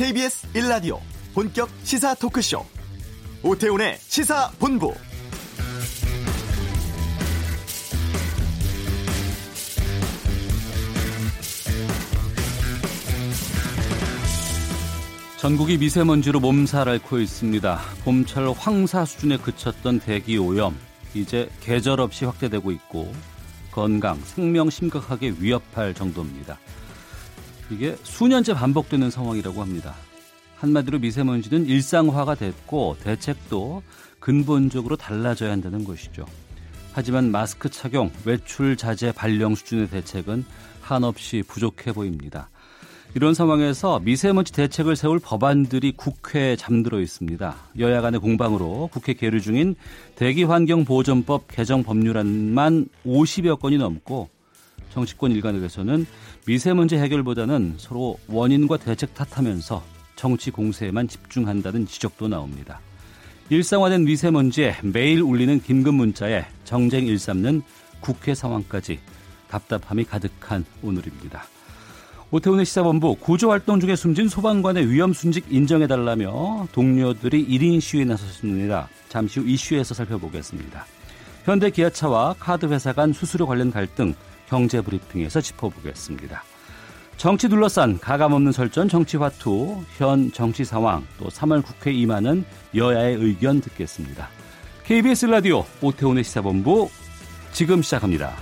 KBS 1라디오 본격 시사 토크쇼 오태훈의 시사본부 전국이 미세먼지로 몸살 앓고 있습니다. 봄철 황사 수준에 그쳤던 대기 오염 이제 계절 없이 확대되고 있고 건강, 생명 심각하게 위협할 정도입니다. 이게 수년째 반복되는 상황이라고 합니다. 한마디로 미세먼지는 일상화가 됐고 대책도 근본적으로 달라져야 한다는 것이죠. 하지만 마스크 착용, 외출 자제 발령 수준의 대책은 한없이 부족해 보입니다. 이런 상황에서 미세먼지 대책을 세울 법안들이 국회에 잠들어 있습니다. 여야 간의 공방으로 국회 계류 중인 대기환경보존법 개정 법률안만 50여 건이 넘고 정치권 일각에서는 미세먼지 해결보다는 서로 원인과 대책 탓하면서 정치 공세에만 집중한다는 지적도 나옵니다. 일상화된 미세먼지에 매일 울리는 긴급 문자에 정쟁 일삼는 국회 상황까지 답답함이 가득한 오늘입니다. 오태훈의 시사본부 구조활동 중에 숨진 소방관의 위험 순직 인정해달라며 동료들이 1인 시위에 나섰습니다. 잠시 후 이슈에서 살펴보겠습니다. 현대 기아차와 카드 회사 간 수수료 관련 갈등 경제 브리핑에서 짚어보겠습니다. 정치 둘러싼 가감없는 설전 정치화투 현 정치 상황 또 3월 국회 임하는 여야의 의견 듣겠습니다. KBS 라디오 오태훈의 시사본부 지금 시작합니다.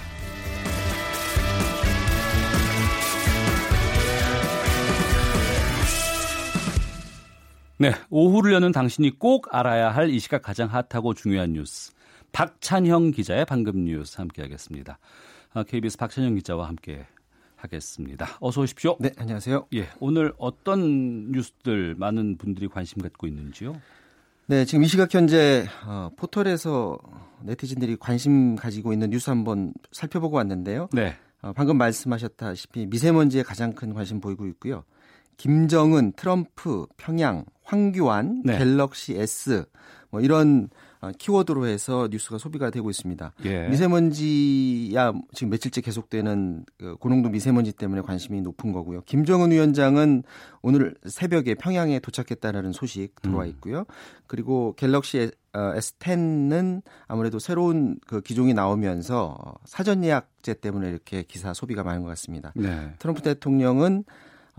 네, 오후를 여는 당신이 꼭 알아야 할 이 시각 가장 핫하고 중요한 뉴스. 박찬형 기자의 방금 뉴스 함께하겠습니다. KBS 아, 박찬형 기자와 함께 하겠습니다. 어서 오십시오. 네, 안녕하세요. 예, 오늘 어떤 뉴스들 많은 분들이 관심 갖고 있는지요? 네, 지금 이 시각 현재 어, 포털에서 네티즌들이 관심 가지고 있는 뉴스 한번 살펴보고 왔는데요. 네. 어, 방금 말씀하셨다시피 미세먼지에 가장 큰 관심 보이고 있고요. 김정은, 트럼프, 평양, 황교안, 네. 갤럭시 S 뭐 이런 어, 키워드로 해서 뉴스가 소비가 되고 있습니다. 예. 미세먼지야 지금 며칠째 계속되는 그 고농도 미세먼지 때문에 관심이 높은 거고요. 김정은 위원장은 오늘 새벽에 평양에 도착했다는 소식 들어와 음. 있고요. 음. 그리고 갤럭시 S10는 아무래도 새로운 그 기종이 나오면서 사전 예약제 때문에 이렇게 기사 소비가 많은 것 같습니다. 네. 트럼프 대통령은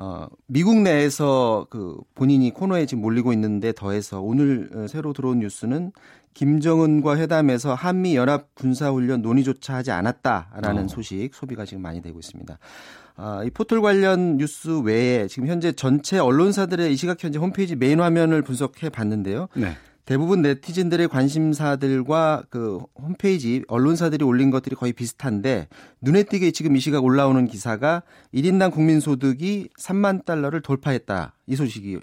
어, 미국 내에서 그 본인이 코너에 지금 몰리고 있는데 더해서 오늘 어, 새로 들어온 뉴스는 김정은과 회담에서 한미 연합 군사훈련 논의조차 하지 않았다라는 어. 소식 소비가 지금 많이 되고 있습니다. 아, 이 포털 관련 뉴스 외에 지금 현재 전체 언론사들의 이 시각 현재 홈페이지 메인 화면을 분석해 봤는데요. 네. 대부분 네티즌들의 관심사들과 그 홈페이지 언론사들이 올린 것들이 거의 비슷한데 눈에 띄게 지금 이 시각 올라오는 기사가 1인당 국민 소득이 3만 달러를 돌파했다. 이 소식이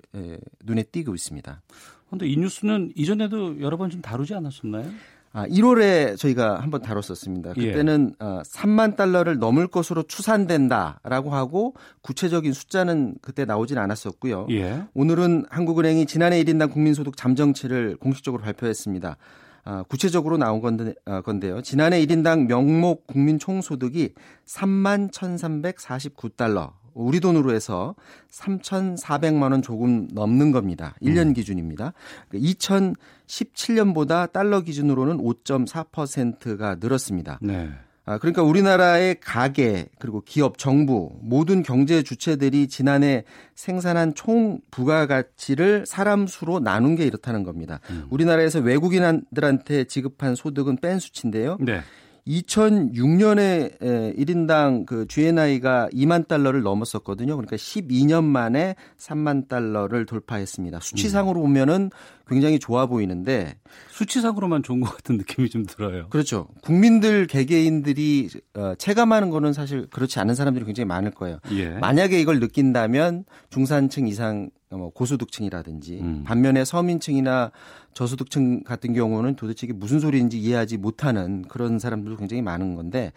눈에 띄고 있습니다. 그런데 이 뉴스는 이전에도 여러 번 좀 다루지 않았었나요? 아, 1월에 저희가 한번 다뤘었습니다. 예. 그때는 예. 어, 3만 달러를 넘을 것으로 추산된다라고 하고 구체적인 숫자는 그때 나오진 않았었고요. 예. 오늘은 한국은행이 지난해 1인당 국민소득 잠정치를 공식적으로 발표했습니다. 아, 구체적으로 나온 건데, 아, 건데요. 지난해 1인당 명목 국민 총소득이 3만 1,349달러, 우리 돈으로 해서 3,400만 원 조금 넘는 겁니다. 1년 음. 기준입니다. 2017년보다 그러니까 달러 기준으로는 5.4%가 늘었습니다. 네. 아, 그러니까 우리나라의 가계 그리고 기업, 정부 모든 경제 주체들이 지난해 생산한 총 부가가치를 사람 수로 나눈 게 이렇다는 겁니다. 음. 우리나라에서 외국인들한테 지급한 소득은 뺀 수치인데요. 네. 2006년에 1인당 그 GNI가 2만 달러를 넘었었거든요. 그러니까 12년 만에 3만 달러를 돌파했습니다. 수치상으로 보면은 굉장히 좋아 보이는데 수치상으로만 좋은 것 같은 느낌이 좀 들어요. 그렇죠. 국민들 개개인들이 어, 체감하는 거는 사실 그렇지 않은 사람들이 굉장히 많을 거예요. 예. 만약에 이걸 느낀다면 중산층 이상 뭐 고소득층이라든지 음. 반면에 서민층이나 저소득층 같은 경우는 도대체 이게 무슨 소리인지 이해하지 못하는 그런 사람들도 굉장히 많은 건데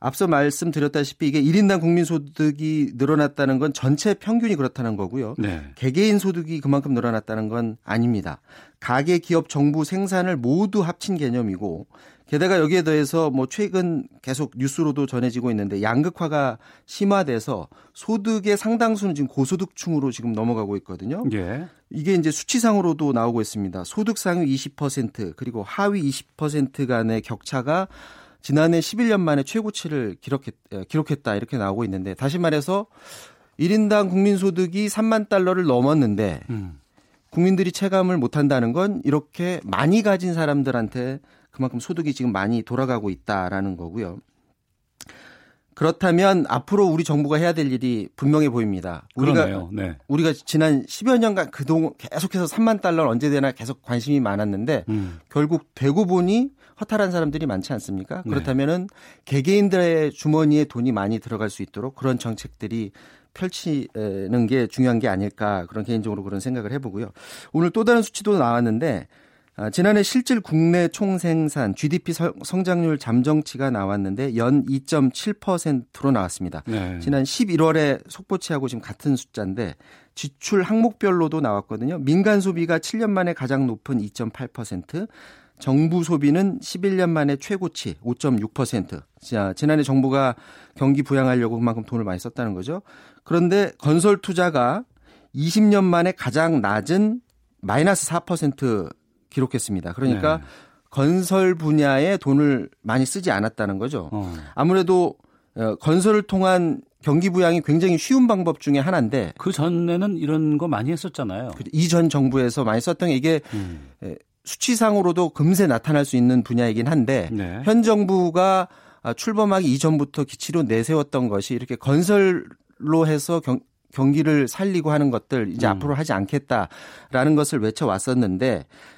앞서 말씀드렸다시피 이게 1인당 국민 소득이 늘어났다는 건 전체 평균이 그렇다는 거고요. 네. 개개인 소득이 그만큼 늘어났다는 건 아닙니다. 가계, 기업, 정부, 생산을 모두 합친 개념이고 게다가 여기에 더해서 뭐 최근 계속 뉴스로도 전해지고 있는데 양극화가 심화돼서 소득의 상당수는 지금 고소득층으로 지금 넘어가고 있거든요. 예. 이게 이제 수치상으로도 나오고 있습니다. 소득 상위 20% 그리고 하위 20% 간의 격차가 지난해 11년 만에 최고치를 기록했, 기록했다 이렇게 나오고 있는데 다시 말해서 1인당 국민소득이 3만 달러를 넘었는데 음. 국민들이 체감을 못한다는 건 이렇게 많이 가진 사람들한테 그만큼 소득이 지금 많이 돌아가고 있다라는 거고요. 그렇다면 앞으로 우리 정부가 해야 될 일이 분명해 보입니다. 우리가 네. 우리가 지난 10여 년간 그동안 계속해서 3만 달러를 언제 되나 계속 관심이 많았는데 음. 결국 되고 보니 허탈한 사람들이 많지 않습니까? 네. 그렇다면은 개개인들의 주머니에 돈이 많이 들어갈 수 있도록 그런 정책들이 펼치는 게 중요한 게 아닐까 그런 개인적으로 그런 생각을 해보고요. 오늘 또 다른 수치도 나왔는데 아, 지난해 실질 국내 총생산 GDP 성장률 잠정치가 나왔는데 연 2.7%로 나왔습니다. 네. 지난 11월에 속보치하고 지금 같은 숫자인데 지출 항목별로도 나왔거든요. 민간 소비가 7년 만에 가장 높은 2.8%, 정부 소비는 11년 만에 최고치 5.6%. 자, 지난해 정부가 경기 부양하려고 그만큼 돈을 많이 썼다는 거죠. 그런데 건설 투자가 20년 만에 가장 낮은 마이너스 4% 기록했습니다. 그러니까 네. 건설 분야에 돈을 많이 쓰지 않았다는 거죠. 어. 아무래도 어, 건설을 통한 경기 부양이 굉장히 쉬운 방법 중에 하나인데 그 전에는 이런 거 많이 했었잖아요. 그 이전 정부에서 많이 썼던 게 이게 음. 수치상으로도 금세 나타날 수 있는 분야이긴 한데 네. 현 정부가 출범하기 이전부터 기치로 내세웠던 것이 이렇게 건설로 해서 경, 경기를 살리고 하는 것들 이제 음. 앞으로 하지 않겠다라는 것을 외쳐 왔었는데 아,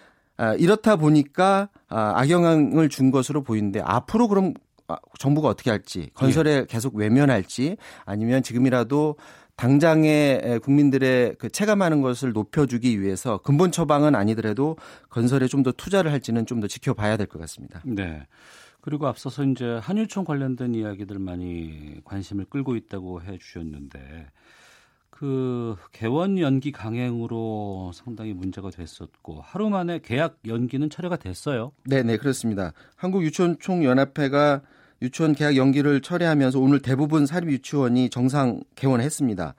이렇다 보니까 아, 악영향을 준 것으로 보이는데 앞으로 그럼 아, 정부가 어떻게 할지 건설에 예. 계속 외면할지 아니면 지금이라도 당장의 국민들의 그 체감하는 것을 높여주기 위해서 근본 처방은 아니더라도 건설에 좀 더 투자를 할지는 좀 더 지켜봐야 될 것 같습니다. 네. 그리고 앞서서 이제 한유총 관련된 이야기들 많이 관심을 끌고 있다고 해 주셨는데 그 개원 연기 강행으로 상당히 문제가 됐었고 하루 만에 계약 연기는 철회가 됐어요. 네, 네, 그렇습니다. 한국 유치원 총 연합회가 유치원 계약 연기를 철회하면서 오늘 대부분 사립 유치원이 정상 개원했습니다.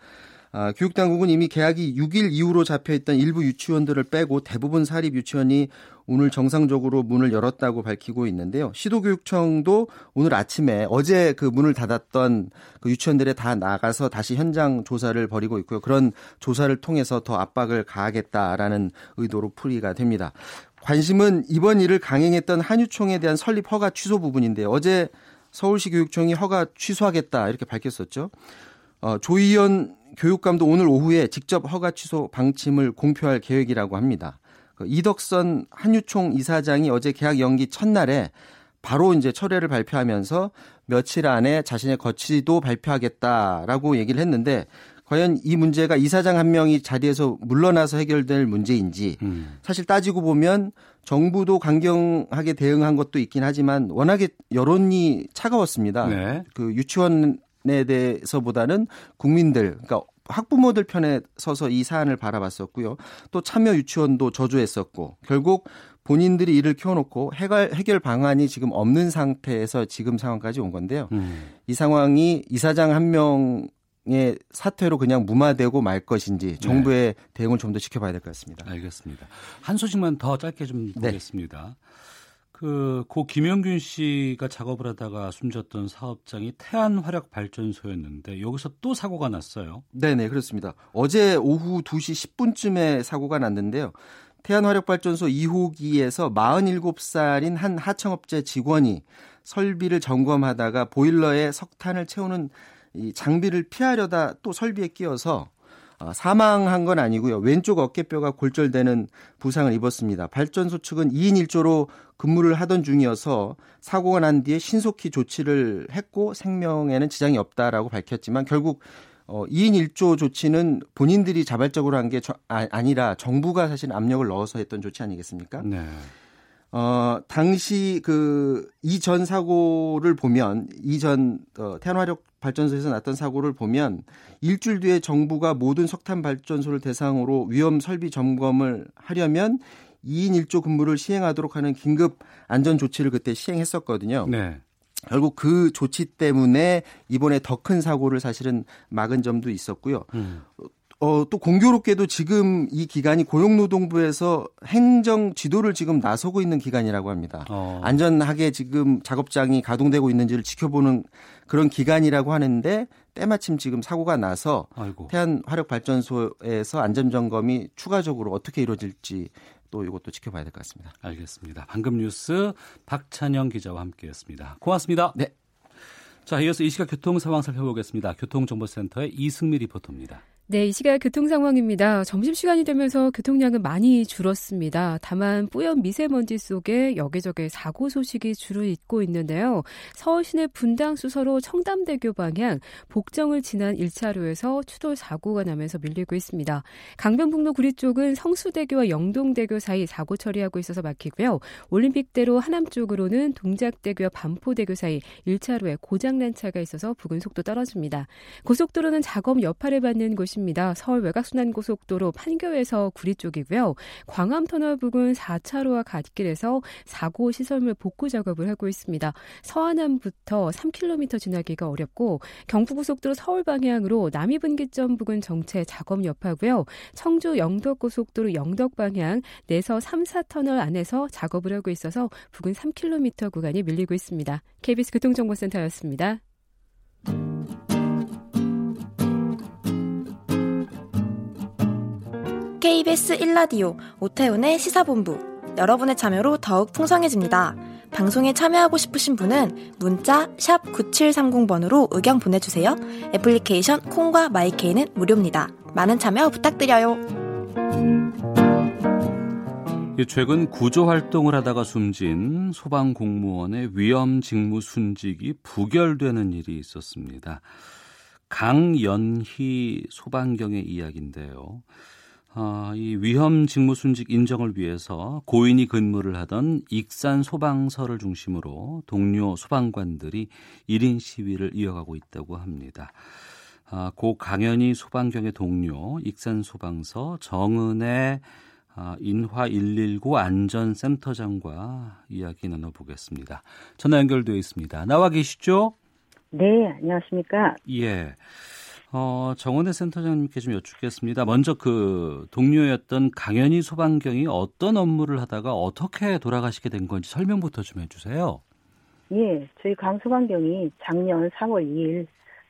아, 교육당국은 이미 계약이 6일 이후로 잡혀 있던 일부 유치원들을 빼고 대부분 사립 유치원이 오늘 정상적으로 문을 열었다고 밝히고 있는데요. 시도교육청도 오늘 아침에 어제 그 문을 닫았던 그 유치원들에 다 나가서 다시 현장 조사를 벌이고 있고요. 그런 조사를 통해서 더 압박을 가하겠다라는 의도로 풀이가 됩니다. 관심은 이번 일을 강행했던 한유총에 대한 설립 허가 취소 부분인데 어제 서울시 교육청이 허가 취소하겠다 이렇게 밝혔었죠. 어, 조희연 교육감도 오늘 오후에 직접 허가 취소 방침을 공표할 계획이라고 합니다. 그 이덕선 한유총 이사장이 어제 계약 연기 첫날에 바로 이제 철회를 발표하면서 며칠 안에 자신의 거치도 발표하겠다라고 얘기를 했는데 과연 이 문제가 이사장 한 명이 자리에서 물러나서 해결될 문제인지 음. 사실 따지고 보면 정부도 강경하게 대응한 것도 있긴 하지만 워낙에 여론이 차가웠습니다. 네. 그 유치원 에 대해서보다는 국민들, 그러니까 학부모들 편에 서서 이 사안을 바라봤었고요. 또 참여 유치원도 저조했었고 결국 본인들이 일을 키워놓고 해결, 해결 방안이 지금 없는 상태에서 지금 상황까지 온 건데요. 음. 이 상황이 이사장 한 명의 사퇴로 그냥 무마되고 말 것인지 네. 정부의 네. 대응을 좀 더 지켜봐야 될 것 같습니다. 알겠습니다. 한 소식만 더 짧게 좀 네. 보겠습니다. 네. 그 고 김영균 씨가 작업을 하다가 숨졌던 사업장이 태안 화력 발전소였는데 여기서 또 사고가 났어요. 네, 네, 그렇습니다. 어제 오후 2시 10분쯤에 사고가 났는데요. 태안 화력 발전소 2호기에서 47살인 한 하청업체 직원이 설비를 점검하다가 보일러에 석탄을 채우는 이 장비를 피하려다 또 설비에 끼어서 어, 사망한 건 아니고요. 왼쪽 어깨뼈가 골절되는 부상을 입었습니다. 발전소 측은 2인 1조로 근무를 하던 중이어서 사고가 난 뒤에 신속히 조치를 했고 생명에는 지장이 없다라고 밝혔지만 결국 어 2인 1조 조치는 본인들이 자발적으로 한 게 아, 아니라 정부가 사실 압력을 넣어서 했던 조치 아니겠습니까? 네. 어, 당시 그 이전 사고를 보면 이전 어, 태안화력 발전소에서 났던 사고를 보면 일주일 뒤에 정부가 모든 석탄 발전소를 대상으로 위험 설비 점검을 하려면 2인 1조 근무를 시행하도록 하는 긴급 안전 조치를 그때 시행했었거든요. 네. 결국 그 조치 때문에 이번에 더 큰 사고를 사실은 막은 점도 있었고요. 음. 어, 또 공교롭게도 지금 이 기간이 고용노동부에서 행정 지도를 지금 나서고 있는 기간이라고 합니다. 어. 안전하게 지금 작업장이 가동되고 있는지를 지켜보는 그런 기간이라고 하는데 때마침 지금 사고가 나서 아이고. 태안 화력발전소에서 안전점검이 추가적으로 어떻게 이루어질지 또 이것도 지켜봐야 될 것 같습니다. 알겠습니다. 방금 뉴스 박찬영 기자와 함께했습니다. 고맙습니다. 네. 자, 이어서 이 시각 교통 상황 살펴보겠습니다. 교통정보센터의 이승미 리포터입니다. 네, 이 시각 교통 상황입니다. 점심시간이 되면서 교통량은 많이 줄었습니다. 다만 뿌연 미세먼지 속에 여기저기 사고 소식이 주로 있고 있는데요. 서울 시내 분당 수서로 청담대교 방향 복정을 지난 1차로에서 추돌 사고가 나면서 밀리고 있습니다. 강변북로 구리 쪽은 성수대교와 영동대교 사이 사고 처리하고 있어서 막히고요. 올림픽대로 하남 쪽으로는 동작대교와 반포대교 사이 1차로에 고장난 차가 있어서 부근 속도 떨어집니다. 고속도로는 작업 여파를 받는 곳이 있습니다. 서울 외곽순환고속도로 판교에서 구리 쪽이고요. 광암터널 부근 4차로와 갓길에서 사고 시설물 복구 작업을 하고 있습니다. 서안암부터 3km 지나기가 어렵고 경부고속도로 서울 방향으로 남이분기점 부근 정체 작업 여파고요. 청주 영덕고속도로 영덕 방향 내서 3, 4터널 안에서 작업을 하고 있어서 부근 3km 구간이 밀리고 있습니다. KBS 교통정보센터였습니다. KBS 1라디오 오태훈의 시사본부 여러분의 참여로 더욱 풍성해집니다. 방송에 참여하고 싶으신 분은 문자 9730번으로 의견 보내주세요. 애플리케이션 콩과 마이케이는 무료입니다. 많은 참여 부탁드려요. 최근 구조 활동을 하다가 숨진 소방 공무원의 위험 직무 순직이 부결되는 일이 있었습니다. 강연희 소방경의 이야기인데요. 어, 이 위험 직무 순직 인정을 위해서 고인이 근무를 하던 익산 소방서를 중심으로 동료 소방관들이 1인 시위를 이어가고 있다고 합니다. 아, 고 강연희 소방경의 동료 익산 소방서 정은의 아, 인화 119 안전센터장과 이야기 나눠보겠습니다. 전화 연결되어 있습니다. 나와 계시죠? 네, 안녕하십니까? 예. 어, 정원혜 센터장님께 좀 여쭙겠습니다. 먼저 그 동료였던 강현희 소방경이 어떤 업무를 하다가 어떻게 돌아가시게 된 건지 설명부터 좀 해주세요. 예, 저희 강소방경이 작년 4월 2일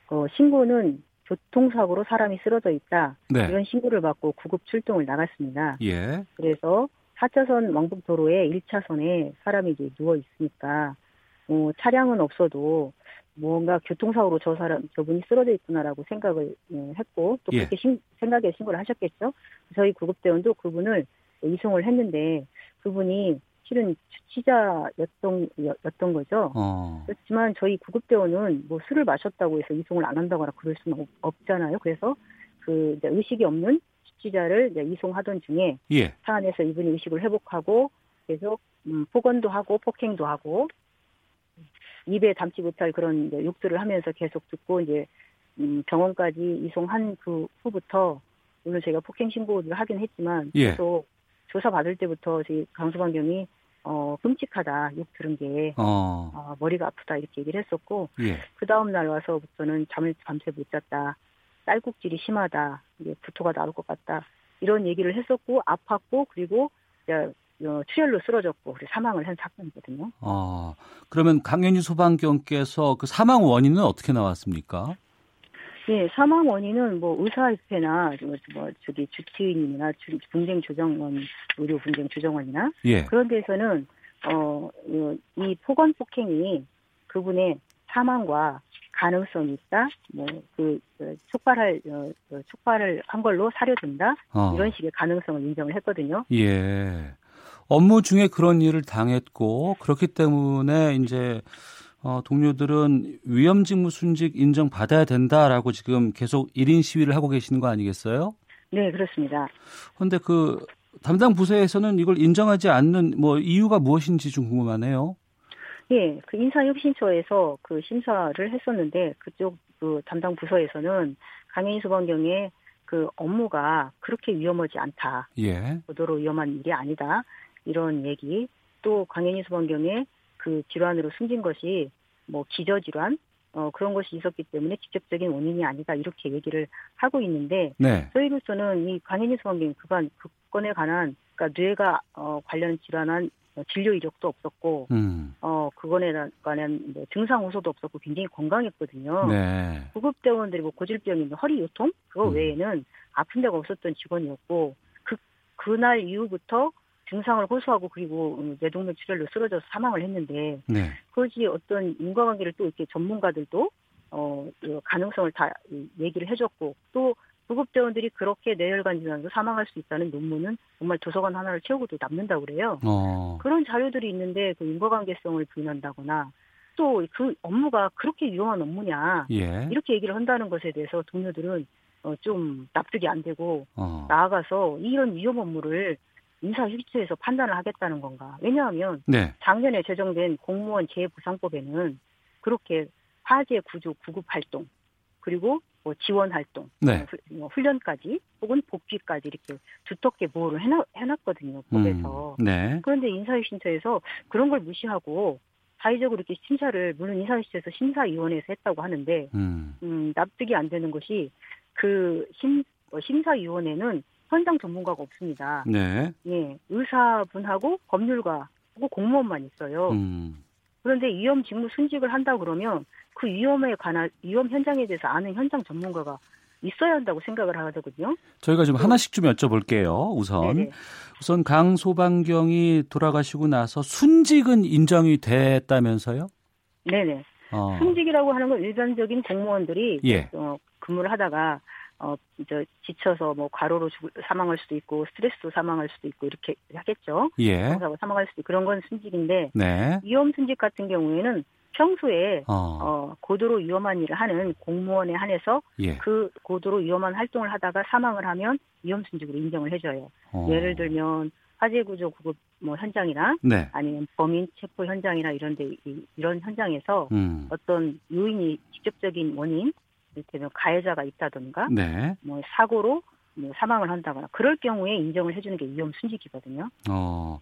어, 신고는 교통사고로 사람이 쓰러져 있다 네. 이런 신고를 받고 구급 출동을 나갔습니다. 예. 그래서 4차선 왕복도로에 1차선에 사람이 이제 누워 있으니까 어, 차량은 없어도 뭔가 교통사고로 저 사람 저분이 쓰러져 있구나라고 생각을 예, 했고 또 예. 그렇게 예. 신, 생각에 신고를 하셨겠죠. 저희 구급대원도 그분을 이송을 했는데 그분이 실은 주치자였던 였던 거죠. 어. 그렇지만 저희 구급대원은 뭐 술을 마셨다고 해서 이송을 안 한다거나 그럴 수는 없, 잖아요 그래서 그 의식이 없는 주치자를 이송하던 중에 예. 차 안에서 이분이 의식을 회복하고 계속 음, 폭언도 하고 폭행도 하고 입에 담지 못할 그런 욕들을 하면서 계속 듣고 이제 음, 병원까지 이송한 그 후부터 오늘 제가 폭행 신고를 하긴 했지만 예. 계속 조사 받을 때부터 저희 강수관경이 어 끔찍하다 욕 들은 게 어. 어. 머리가 아프다 이렇게 얘기를 했었고 예. 그 다음 날 와서부터는 잠을 밤새 못 잤다 딸꾹질이 심하다 이게 부토가 나올 것 같다 이런 얘기를 했었고 아팠고 그리고 어, 출혈로 쓰러졌고 그리고 사망을 한 사건이거든요. 아 그러면 강현희 소방경께서 그 사망 원인은 어떻게 나왔습니까? 네, 사망 원인은 뭐 의사협회나 뭐, 뭐 저기 주치의님이나 분쟁 조정원 의료 분쟁 조정원이나 예. 그런 데서는 어이 폭언 폭행이 그분의 사망과 가능성이 있다. 뭐그 그 촉발할 어, 그 촉발을 한 걸로 사료된다. 어. 이런 식의 가능성을 인정을 했거든요. 예. 업무 중에 그런 일을 당했고 그렇기 때문에 이제 어, 동료들은 위험 직무 순직 인정 받아야 된다라고 지금 계속 1인 시위를 하고 계시는 거 아니겠어요? 네, 그렇습니다. 그런데 그 담당 부서에서는 이걸 인정하지 않는 뭐 이유가 무엇인지 좀 궁금하네요. 예, 그 인사혁신처에서 그 심사를 했었는데 그쪽 그 담당 부서에서는 강혜인 소방경의 그 업무가 그렇게 위험하지 않다. 예. 고도로 위험한 일이 아니다. 이런 얘기. 또 강현희 소방경의 그 질환으로 숨진 것이 뭐 기저질환 어, 그런 것이 있었기 때문에 직접적인 원인이 아니다 이렇게 얘기를 하고 있는데 네. 저희로서는 이 강현희 소방경 그간 그 건에 관한 그러니까 뇌가 어, 관련 질환한 진료 이력도 없었고 음. 어 그거에 관한 뭐 증상 호소도 없었고 굉장히 건강했거든요. 네. 구급 대원들이 뭐 고질병이 허리 요통 그거 음. 외에는 아픈 데가 없었던 직원이었고 그 그날 이후부터 증상을 호소하고 그리고 뇌동맥 출혈로 쓰러져서 사망을 했는데 네. 그것이 어떤 인과관계를 또 이렇게 전문가들도 어그 가능성을 다 얘기를 해줬고 또 구급 대원들이 그렇게 뇌혈관 질환으로 사망할 수 있다는 논문은 정말 도서관 하나를 채우고도 남는다고 그래요. 어. 그런 자료들이 있는데 그 인과관계성을 부인한다거나 또 그 업무가 그렇게 위험한 업무냐 예. 이렇게 얘기를 한다는 것에 대해서 동료들은 어, 좀 납득이 안 되고 어. 나아가서 이런 위험 업무를 인사휴직처에서 판단을 하겠다는 건가? 왜냐하면 네. 작년에 제정된 공무원 재보상법에는 그렇게 화재 구조 구급 활동 그리고 뭐 지원 활동, 네. 뭐 훈련까지 혹은 복귀까지 이렇게 두텁게 보호를 해놨, 해놨거든요 법에서. 음, 네. 그런데 인사휴직처에서 그런 걸 무시하고 사회적으로 이렇게 심사를 물론 인사휴직처에서 심사위원회에서 했다고 하는데 음. 음, 납득이 안 되는 것이 그 심, 어, 심사위원회는 현장 전문가가 없습니다. 네. 예, 의사분하고 법률가 하고 공무원만 있어요. 음. 그런데 위험 직무 순직을 한다 그러면 그 위험에 관한 위험 현장에 대해서 아는 현장 전문가가 있어야 한다고 생각을 하거든요. 저희가 좀 하나씩 좀 여쭤볼게요. 우선 네네. 우선 강 소방경이 돌아가시고 나서 순직은 인정이 됐다면서요? 네네. 어. 순직이라고 하는 건 일반적인 공무원들이 예. 어, 근무를 하다가 어, 이제 지쳐서 뭐 과로로 죽, 사망할 수도 있고 스트레스로 사망할 수도 있고 이렇게 하겠죠. 예. 사고 사망할 수도 있고 그런 건 순직인데 네. 위험 순직 같은 경우에는 평소에 어. 어. 고도로 위험한 일을 하는 공무원에 한해서 예. 그 고도로 위험한 활동을 하다가 사망을 하면 위험 순직으로 인정을 해줘요. 어. 예를 들면 화재 구조 구급 뭐 현장이나 네. 아니면 범인 체포 현장이나 이런데 이런 현장에서 음. 어떤 요인이 직접적인 원인 이를테면 가해자가 있다든가 네. 뭐 사고로 뭐 사망을 한다거나 그럴 경우에 인정을 해주는 게 위험 순직이거든요. 어.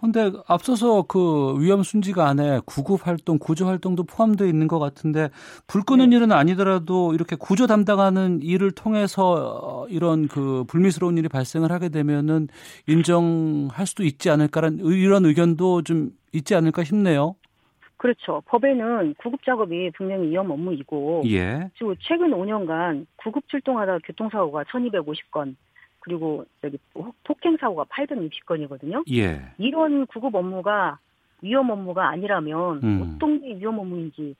근데 앞서서 그 위험 순직 안에 구급 활동, 구조 활동도 포함되어 있는 것 같은데 불 끄는 네. 일은 아니더라도 이렇게 구조 담당하는 일을 통해서 이런 그 불미스러운 일이 발생을 하게 되면은 인정할 수도 있지 않을까라는 이런 의견도 좀 있지 않을까 싶네요. 그렇죠. 법에는 구급 작업이 분명히 위험 업무이고 예. 그리고 최근 5년간 구급 출동하다 교통사고가 1250건 그리고 여기 폭행 사고가 860건이거든요. 예. 이런 구급 업무가 위험 업무가 아니라면 음. 어떤 게 위험 업무인지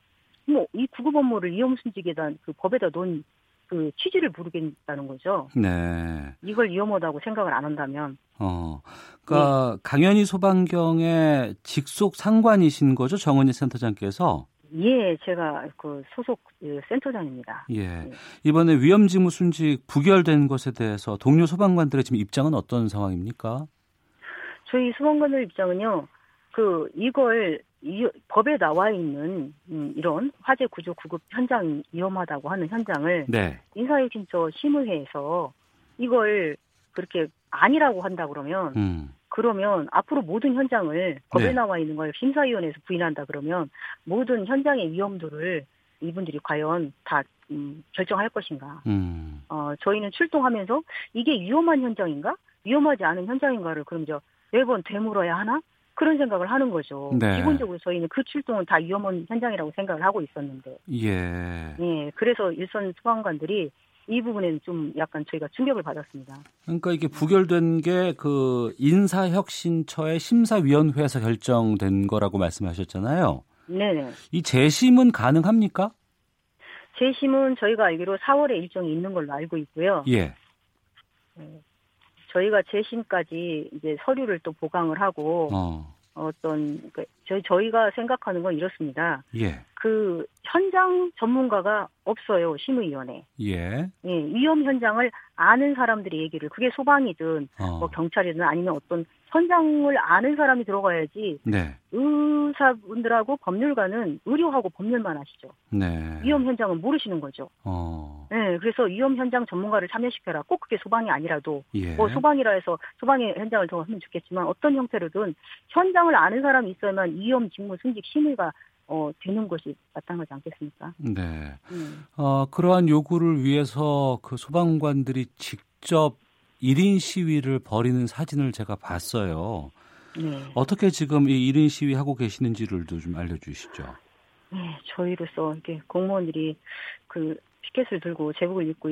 뭐 이 구급 업무를 위험 순직에 대한 그 법에다 놓은 그 취지를 모르겠다는 거죠. 네. 이걸 위험하다고 생각을 안 한다면. 어. 그러니까 네. 강연희 소방경의 직속 상관이신 거죠, 정은희 센터장께서? 예, 제가 그 소속 그 센터장입니다. 예. 예. 이번에 위험직무 순직 부결된 것에 대해서 동료 소방관들의 지금 입장은 어떤 상황입니까? 저희 소방관들 입장은요. 그 이걸 이 법에 나와 있는 음, 이런 화재 구조 구급 현장 위험하다고 하는 현장을 네. 인사혁신처 심의회에서 이걸 그렇게 아니라고 한다 그러면 음. 그러면 앞으로 모든 현장을 법에 네. 나와 있는 걸 심사위원회에서 부인한다 그러면 모든 현장의 위험도를 이분들이 과연 다 음, 결정할 것인가? 음. 어, 저희는 출동하면서 이게 위험한 현장인가? 위험하지 않은 현장인가를 그럼 저 매번 되물어야 하나? 그런 생각을 하는 거죠. 네. 기본적으로 저희는 그 출동은 다 위험한 현장이라고 생각을 하고 있었는데. 예. 예. 그래서 일선 소방관들이 이 부분에는 좀 약간 저희가 충격을 받았습니다. 그러니까 이게 부결된 게 그 인사혁신처의 심사위원회에서 결정된 거라고 말씀하셨잖아요. 네네. 이 재심은 가능합니까? 재심은 저희가 알기로 4월에 일정이 있는 걸로 알고 있고요. 예. 네. 저희가 재심까지 이제 서류를 또 보강을 하고 어. 어떤 그 저희 저희가 생각하는 건 이렇습니다. 예. 그 현장 전문가가 없어요 심의위원회. 예. 예. 위험 현장을 아는 사람들이 얘기를 그게 소방이든 어. 뭐 경찰이든 아니면 어떤 현장을 아는 사람이 들어가야지. 네. 의사분들하고 법률가는 의료하고 법률만 하시죠. 네. 위험 현장은 모르시는 거죠. 어. 네. 그래서 위험 현장 전문가를 참여시켜라. 꼭 그게 소방이 아니라도 예. 뭐 소방이라 해서 소방의 현장을 더 하면 좋겠지만 어떤 형태로든 현장을 아는 사람이 있어야만 위험 직무 승직 심의가 어, 되는 것이 마땅하지 않겠습니까? 네. 음. 어, 그러한 요구를 위해서 그 소방관들이 직접 1인 시위를 벌이는 사진을 제가 봤어요. 네. 어떻게 지금 이 1인 시위 하고 계시는지를도 좀 알려주시죠. 네, 저희로서 이렇게 공무원들이 그 피켓을 들고 제복을 입고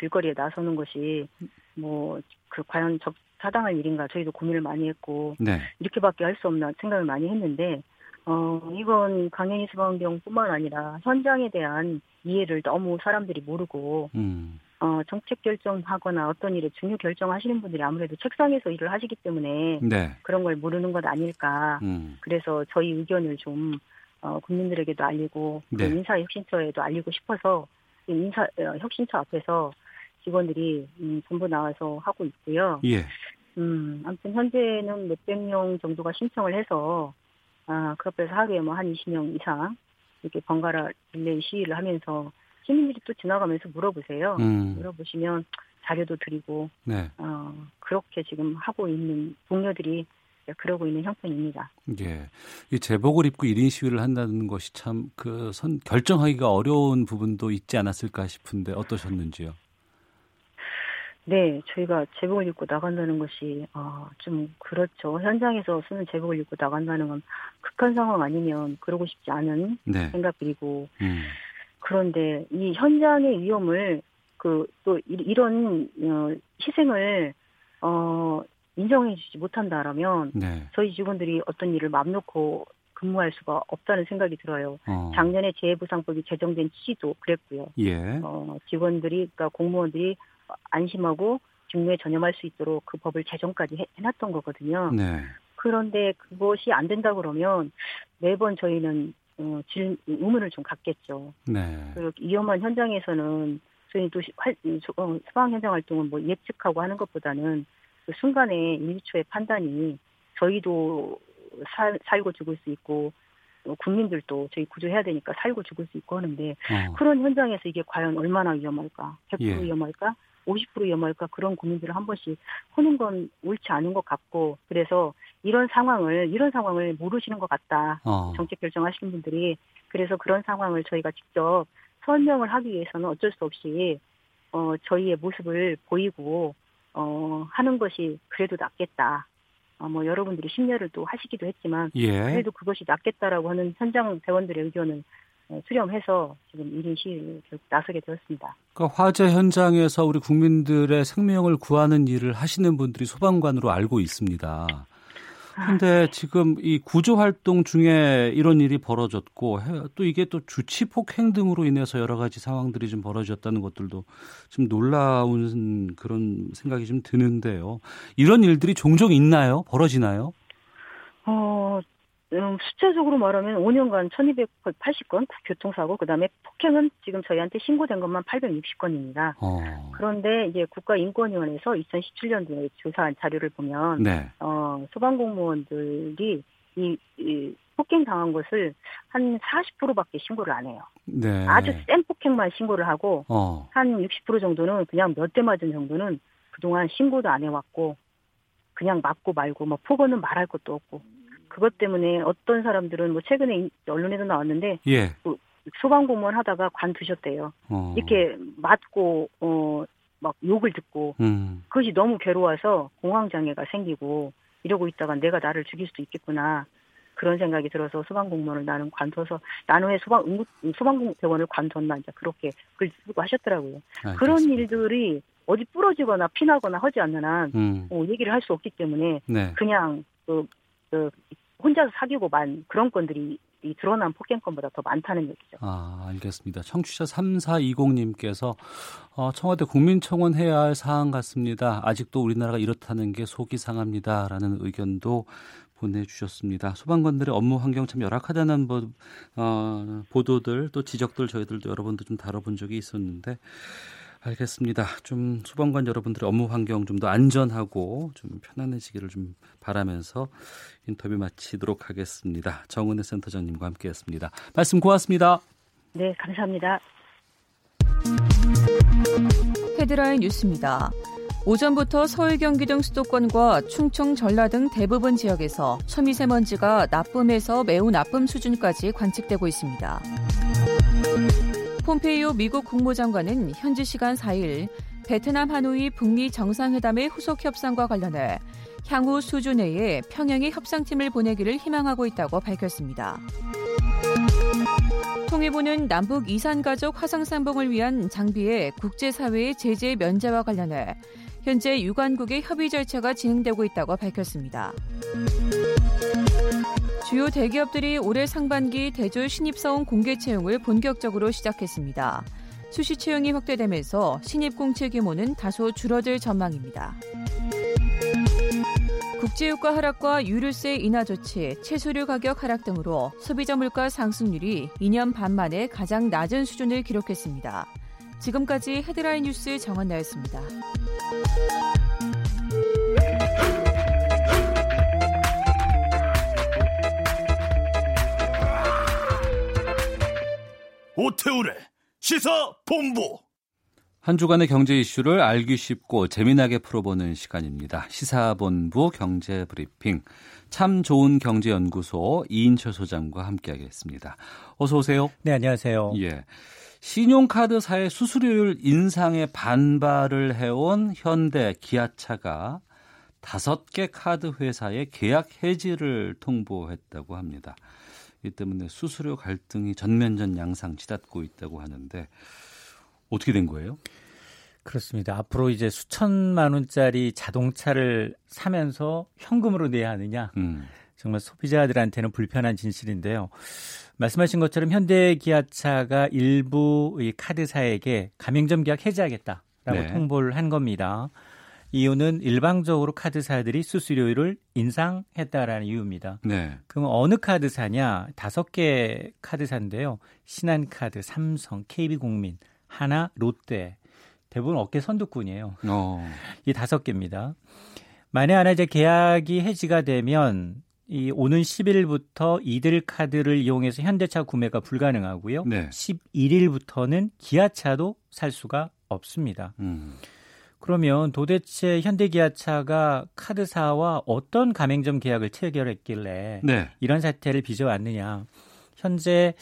길거리에 나서는 것이 뭐 그 과연 적 타당한 일인가 저희도 고민을 많이 했고 네. 이렇게밖에 할 수 없나 생각을 많이 했는데 어 이번 강연희 소방병뿐만 아니라 현장에 대한 이해를 너무 사람들이 모르고 음. 어, 정책 결정하거나 어떤 일에 중요 결정하시는 분들이 아무래도 책상에서 일을 하시기 때문에 네. 그런 걸 모르는 것 아닐까. 음. 그래서 저희 의견을 좀 어, 국민들에게도 알리고 네. 인사혁신처에도 알리고 싶어서 인사 어, 혁신처 앞에서 직원들이 음, 전부 나와서 하고 있고요. 예. 음, 아무튼 현재는 몇백 명 정도가 신청을 해서 아, 그 앞에서 하루에 뭐 한 20명 이상 이렇게 번갈아 릴레이 시위를 하면서 시민들이 또 지나가면서 물어보세요. 음. 물어보시면 자료도 드리고 네. 어, 그렇게 지금 하고 있는 동료들이 그러고 있는 형편입니다. 예. 이 제복을 입고 1인 시위를 한다는 것이 참 그 선 결정하기가 어려운 부분도 있지 않았을까 싶은데 어떠셨는지요? 네, 저희가 제복을 입고 나간다는 것이 어, 좀 그렇죠. 현장에서 쓰는 제복을 입고 나간다는 건 극한 상황 아니면 그러고 싶지 않은 네. 생각들이고 음. 그런데 이 현장의 위험을 그 또 이런 어, 희생을 어 인정해주지 못한다라면 네. 저희 직원들이 어떤 일을 맘 놓고 근무할 수가 없다는 생각이 들어요. 어. 작년에 재해보상법이 제정된 시도 그랬고요. 예. 어, 직원들이 그러니까 공무원들이 안심하고 직무에 전념할 수 있도록 그 법을 제정까지 해, 놨던 거거든요. 네. 그런데 그것이 안 된다 그러면 매번 저희는 어, 질, 의문을 좀 갖겠죠. 네. 그리고 위험한 현장에서는 저희 도 어, 소방 현장 활동은 뭐 예측하고 하는 것보다는 그 순간에 1초의 판단이 저희도 살, 살고 죽을 수 있고 국민들도 저희 구조해야 되니까 살고 죽을 수 있고 하는데 어. 그런 현장에서 이게 과연 얼마나 위험할까? 100% 예. 위험할까? 50% 위험할까? 그런 고민들을 한 번씩 하는 건 옳지 않은 것 같고 그래서 이런 상황을 이런 상황을 모르시는 것 같다. 어. 정책 결정하시는 분들이 그래서 그런 상황을 저희가 직접 설명을 하기 위해서는 어쩔 수 없이 어 저희의 모습을 보이고 어 하는 것이 그래도 낫겠다. 어, 뭐 여러분들이 심려를 또 하시기도 했지만 예. 그래도 그것이 낫겠다라고 하는 현장 대원들의 의견을 어, 수렴해서 지금 1인 시위를 나서게 되었습니다. 그러니까 화재 현장에서 우리 국민들의 생명을 구하는 일을 하시는 분들이 소방관으로 알고 있습니다. 근데 지금 이 구조 활동 중에 이런 일이 벌어졌고 또 이게 또 주치 폭행 등으로 인해서 여러 가지 상황들이 좀 벌어졌다는 것들도 좀 놀라운 그런 생각이 좀 드는데요. 이런 일들이 종종 있나요? 벌어지나요? 어, 음, 숫자적으로 말하면 5년간 1280건 교통사고, 그 다음에 폭행은 지금 저희한테 신고된 것만 860건입니다. 어. 그런데 이제 국가인권위원회에서 2017년도에 조사한 자료를 보면, 네. 어, 소방공무원들이 이, 이 폭행 당한 것을 한 40%밖에 신고를 안 해요. 네. 아주 센 폭행만 신고를 하고, 어. 한60% 정도는 그냥 몇 대 맞은 정도는 그동안 신고도 안 해왔고, 그냥 맞고 말고, 뭐 폭언은 말할 것도 없고, 그것 때문에 어떤 사람들은 뭐 최근에 언론에도 나왔는데 예. 뭐 소방 공무원 하다가 관두셨대요. 어. 이렇게 맞고 어 막 욕을 듣고 음. 그것이 너무 괴로워서 공황 장애가 생기고 이러고 있다가 내가 나를 죽일 수도 있겠구나. 그런 생각이 들어서 소방 공무원을 나는 관둬서 나는 왜 소방 응급 소방 대원을 관뒀나 이제 그렇게 글 쓰고 하셨더라고요. 아, 그런 일들이 어디 부러지거나 피나거나 하지 않는 한 음. 어, 얘기를 할 수 없기 때문에 네. 그냥 그, 그 혼자서 사귀고 만 그런 건들이 이 드러난 폭행건보다 더 많다는 얘기죠. 아, 알겠습니다. 청취자 3420님께서 어, 청와대 국민청원 해야 할 사안 같습니다. 아직도 우리나라가 이렇다는 게 속이 상합니다. 라는 의견도 보내주셨습니다. 소방관들의 업무 환경 참 열악하다는 보, 어, 보도들 또 지적들 저희들도 여러 번도 좀 다뤄본 적이 있었는데 알겠습니다. 좀 소방관 여러분들의 업무 환경 좀 더 안전하고 좀 편안해지기를 좀 바라면서 인터뷰 마치도록 하겠습니다. 정은혜 센터장님과 함께했습니다. 말씀 고맙습니다. 네, 감사합니다. 헤드라인 뉴스입니다. 오전부터 서울 경기 등 수도권과 충청 전라 등 대부분 지역에서 초미세먼지가 나쁨에서 매우 나쁨 수준까지 관측되고 있습니다. 폼페이오 미국 국무장관은 현지 시간 4일 베트남 하노이 북미 정상회담의 후속 협상과 관련해 향후 수주 내에 평양에 협상팀을 보내기를 희망하고 있다고 밝혔습니다. 통일부는 남북 이산가족 화상상봉을 위한 장비의 국제사회의 제재 면제와 관련해 현재 유관국의 협의 절차가 진행되고 있다고 밝혔습니다. 주요 대기업들이 올해 상반기 대졸 신입사원 공개 채용을 본격적으로 시작했습니다. 수시 채용이 확대되면서 신입 공채 규모는 다소 줄어들 전망입니다. 국제유가 하락과 유류세 인하 조치, 채소류 가격 하락 등으로 소비자 물가 상승률이 2년 반 만에 가장 낮은 수준을 기록했습니다. 지금까지 헤드라인 뉴스 정원나였습니다. 오태우래 시사 본부 한 주간의 경제 이슈를 알기 쉽고 재미나게 풀어보는 시간입니다. 시사본부 경제 브리핑 참 좋은 경제연구소 이인철 소장과 함께하겠습니다. 어서 오세요. 네, 안녕하세요. 예. 신용카드사의 수수료율 인상에 반발을 해온 현대 기아차가 다섯 개 카드 회사의 계약 해지를 통보했다고 합니다. 이 때문에 수수료 갈등이 전면전 양상 치닫고 있다고 하는데 어떻게 된 거예요? 그렇습니다. 앞으로 이제 수천만 원짜리 자동차를 사면서 현금으로 내야 하느냐. 음. 정말 소비자들한테는 불편한 진실인데요. 말씀하신 것처럼 현대기아차가 일부 이 카드사에게 가맹점 계약 해지하겠다라고 네. 통보를 한 겁니다. 이유는 일방적으로 카드사들이 수수료를 인상했다라는 이유입니다. 네. 그럼 어느 카드사냐? 다섯 개 카드사인데요. 신한카드, 삼성, KB국민, 하나, 롯데. 대부분 어깨 선두꾼이에요. 어. 이 다섯 개입니다. 만에 하나 이제 계약이 해지가 되면 이 오는 10일부터 이들 카드를 이용해서 현대차 구매가 불가능하고요. 네. 11일부터는 기아차도 살 수가 없습니다. 음. 그러면 도대체 현대기아차가 카드사와 어떤 가맹점 계약을 체결했길래 네. 이런 사태를 빚어왔느냐. 현재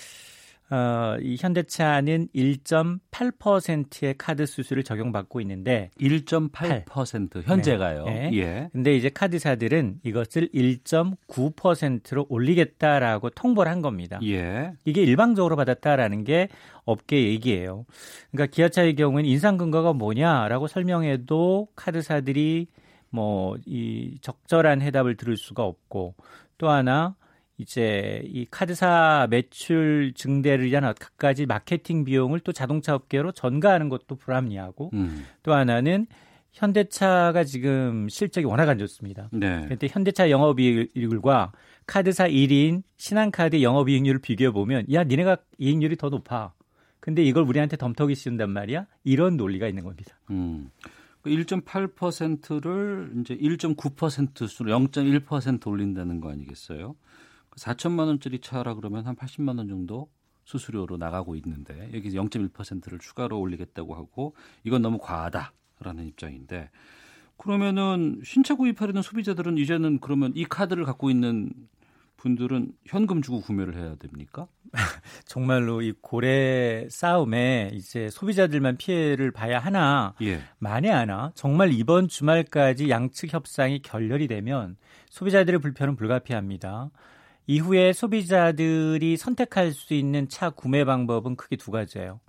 어, 이 현대차는 1.8%의 카드 수수를 적용받고 있는데 1.8% 현재가요. 네. 네. 예. 근데 이제 카드사들은 이것을 1.9%로 올리겠다라고 통보를 한 겁니다. 예. 이게 일방적으로 받았다라는 게 업계 얘기예요. 그러니까 기아차의 경우는 인상 근거가 뭐냐라고 설명해도 카드사들이 뭐 이 적절한 해답을 들을 수가 없고 또 하나 이제 이 카드사 매출 증대를 위한 갖가지 마케팅 비용을 또 자동차 업계로 전가하는 것도 불합리하고 음. 또 하나는 현대차가 지금 실적이 워낙 안 좋습니다. 네. 그런데 현대차 영업이익률과 카드사 1인 신한카드 영업이익률을 비교해 보면 야 니네가 이익률이 더 높아. 근데 이걸 우리한테 덤터기 씌운단 말이야. 이런 논리가 있는 겁니다. 음. 1.8%를 그 이제 1.9% 수로 0.1% 올린다는 거 아니겠어요? 4천만 원짜리 차라 그러면 한 80만 원 정도 수수료로 나가고 있는데 여기서 0.1%를 추가로 올리겠다고 하고 이건 너무 과하다라는 입장인데 그러면은 신차 구입하려는 소비자들은 이제는 그러면 이 카드를 갖고 있는 분들은 현금 주고 구매를 해야 됩니까? 정말로 이 고래 싸움에 이제 소비자들만 피해를 봐야 하나 예. 만에 하나 정말 이번 주말까지 양측 협상이 결렬이 되면 소비자들의 불편은 불가피합니다. 이후에 소비자들이 선택할 수 있는 차 구매 방법은 크게 두 가지예요.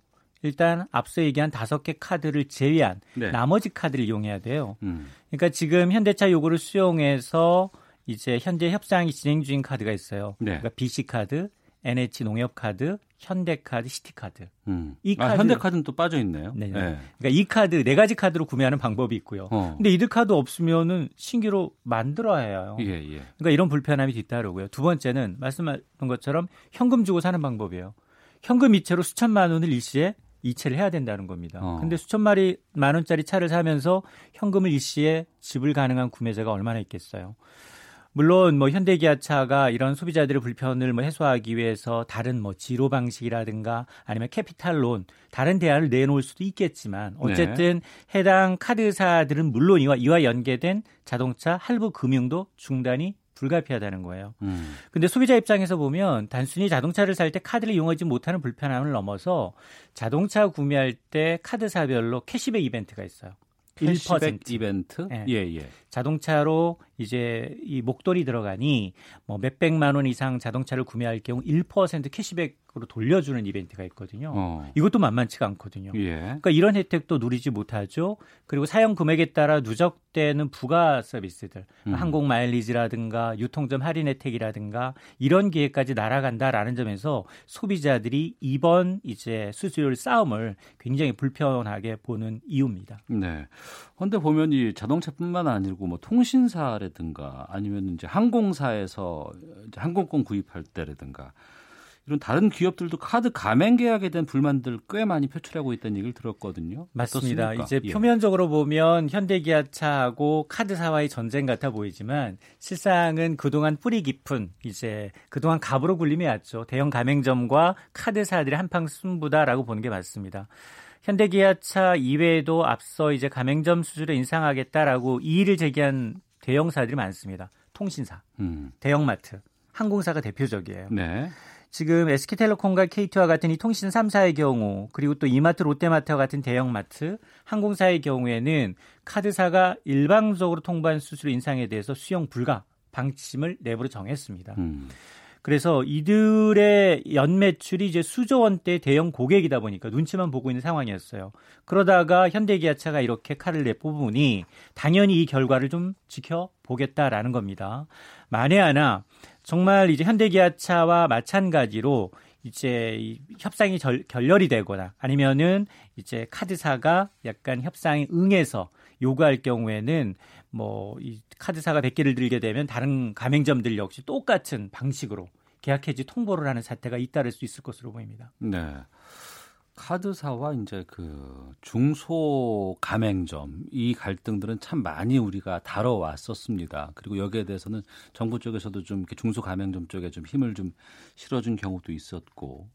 일단 앞서 얘기한 다섯 개 카드를 제외한 네. 나머지 카드를 이용해야 돼요. 음. 그러니까 지금 현대차 요구를 수용해서 이제 현재 협상이 진행 중인 카드가 있어요. 네. 그러니까 BC 카드, NH 농협카드, 현대카드, 시티카드. 음. 이 아, 카드 아, 현대카드는 또 빠져 있네요. 네. 네. 그러니까 이 카드 네 가지 카드로 구매하는 방법이 있고요. 어. 근데 이들 카드 없으면은 신규로 만들어야 해요. 예, 예. 그러니까 이런 불편함이 뒤따르고요. 두 번째는 말씀하신 것처럼 현금 주고 사는 방법이에요. 현금 이체로 수천만 원을 일시에 이체를 해야 된다는 겁니다. 어. 근데 수천 마리 만 원짜리 차를 사면서 현금을 일시에 지불 가능한 구매자가 얼마나 있겠어요. 물론 뭐 현대기아차가 이런 소비자들의 불편을 뭐 해소하기 위해서 다른 뭐 지로 방식이라든가 아니면 캐피탈론 다른 대안을 내놓을 수도 있겠지만 어쨌든 네. 해당 카드사들은 물론 이와 이와 연계된 자동차 할부 금융도 중단이 불가피하다는 거예요. 음. 근데 소비자 입장에서 보면 단순히 자동차를 살 때 카드를 이용하지 못하는 불편함을 넘어서 자동차 구매할 때 카드사별로 캐시백 이벤트가 있어요. 1% 이벤트? 네. 예, 예. 자동차로 이제 이 목돈이 들어가니 뭐 몇백만 원 이상 자동차를 구매할 경우 1% 캐시백 으로 돌려주는 이벤트가 있거든요. 어. 이것도 만만치가 않거든요. 예. 그러니까 이런 혜택도 누리지 못하죠. 그리고 사용 금액에 따라 누적되는 부가 서비스들, 음. 항공 마일리지라든가 유통점 할인 혜택이라든가 이런 기회까지 날아간다라는 점에서 소비자들이 이번 이제 수수료율 싸움을 굉장히 불편하게 보는 이유입니다. 네. 그런데 보면 이 자동차뿐만 아니고 뭐 통신사라든가 아니면 이제 항공사에서 항공권 구입할 때라든가 이런 다른 기업들도 카드 가맹 계약에 대한 불만들 꽤 많이 표출하고 있다는 얘기를 들었거든요. 맞습니다. 어떻습니까? 이제 예. 표면적으로 보면 현대기아차하고 카드사와의 전쟁 같아 보이지만 실상은 그동안 뿌리 깊은 이제 그동안 갑으로 굴림이 왔죠. 대형 가맹점과 카드사들의 한판 승부다라고 보는 게 맞습니다. 현대기아차 이외에도 앞서 이제 가맹점 수주를 인상하겠다라고 이의를 제기한 대형사들이 많습니다. 통신사, 음. 대형마트, 항공사가 대표적이에요. 네. 지금 SK텔레콤과 KT와 같은 이 통신 3사의 경우 그리고 또 이마트, 롯데마트와 같은 대형마트, 항공사의 경우에는 카드사가 일방적으로 통보한 수수료 인상에 대해서 수용 불가 방침을 내부로 정했습니다. 음. 그래서 이들의 연 매출이 이제 수조 원대 대형 고객이다 보니까 눈치만 보고 있는 상황이었어요. 그러다가 현대기아차가 이렇게 칼을 내뽑으니 당연히 이 결과를 좀 지켜보겠다라는 겁니다. 만에 하나 정말 이제 현대기아차와 마찬가지로 이제 이 협상이 절, 결렬이 되거나 아니면은 이제 카드사가 약간 협상에 응해서 요구할 경우에는 뭐 이 카드사가 100개를 들게 되면 다른 가맹점들 역시 똑같은 방식으로 계약 해지 통보를 하는 사태가 잇따를 수 있을 것으로 보입니다. 네. 카드사와 이제 그 중소 가맹점 이 갈등들은 참 많이 우리가 다뤄왔었습니다. 그리고 여기에 대해서는 정부 쪽에서도 좀 중소 가맹점 쪽에 좀 힘을 좀 실어준 경우도 있었고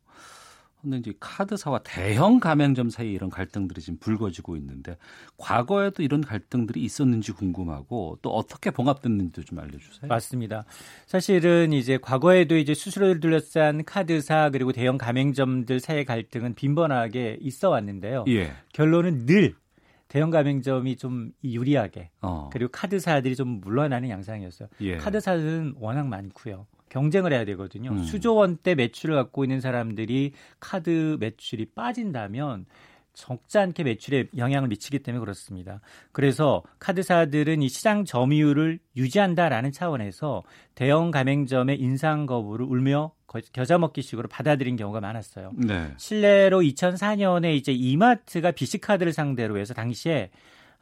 근데 이제 카드사와 대형 가맹점 사이 이런 갈등들이 지금 불거지고 있는데 과거에도 이런 갈등들이 있었는지 궁금하고 또 어떻게 봉합됐는지도 좀 알려주세요. 맞습니다. 사실은 이제 과거에도 이제 수수료를 둘러싼 카드사 그리고 대형 가맹점들 사이의 갈등은 빈번하게 있어 왔는데요. 예. 결론은 늘 대형 가맹점이 좀 유리하게 어. 그리고 카드사들이 좀 물러나는 양상이었어요. 예. 카드사들은 워낙 많고요. 경쟁을 해야 되거든요. 음. 수조 원대 매출을 갖고 있는 사람들이 카드 매출이 빠진다면 적지 않게 매출에 영향을 미치기 때문에 그렇습니다. 그래서 카드사들은 이 시장 점유율을 유지한다라는 차원에서 대형 가맹점의 인상 거부를 울며 겨자 먹기식으로 받아들인 경우가 많았어요. 네. 실례로 2004년에 이제 이마트가 비씨카드를 상대로 해서 당시에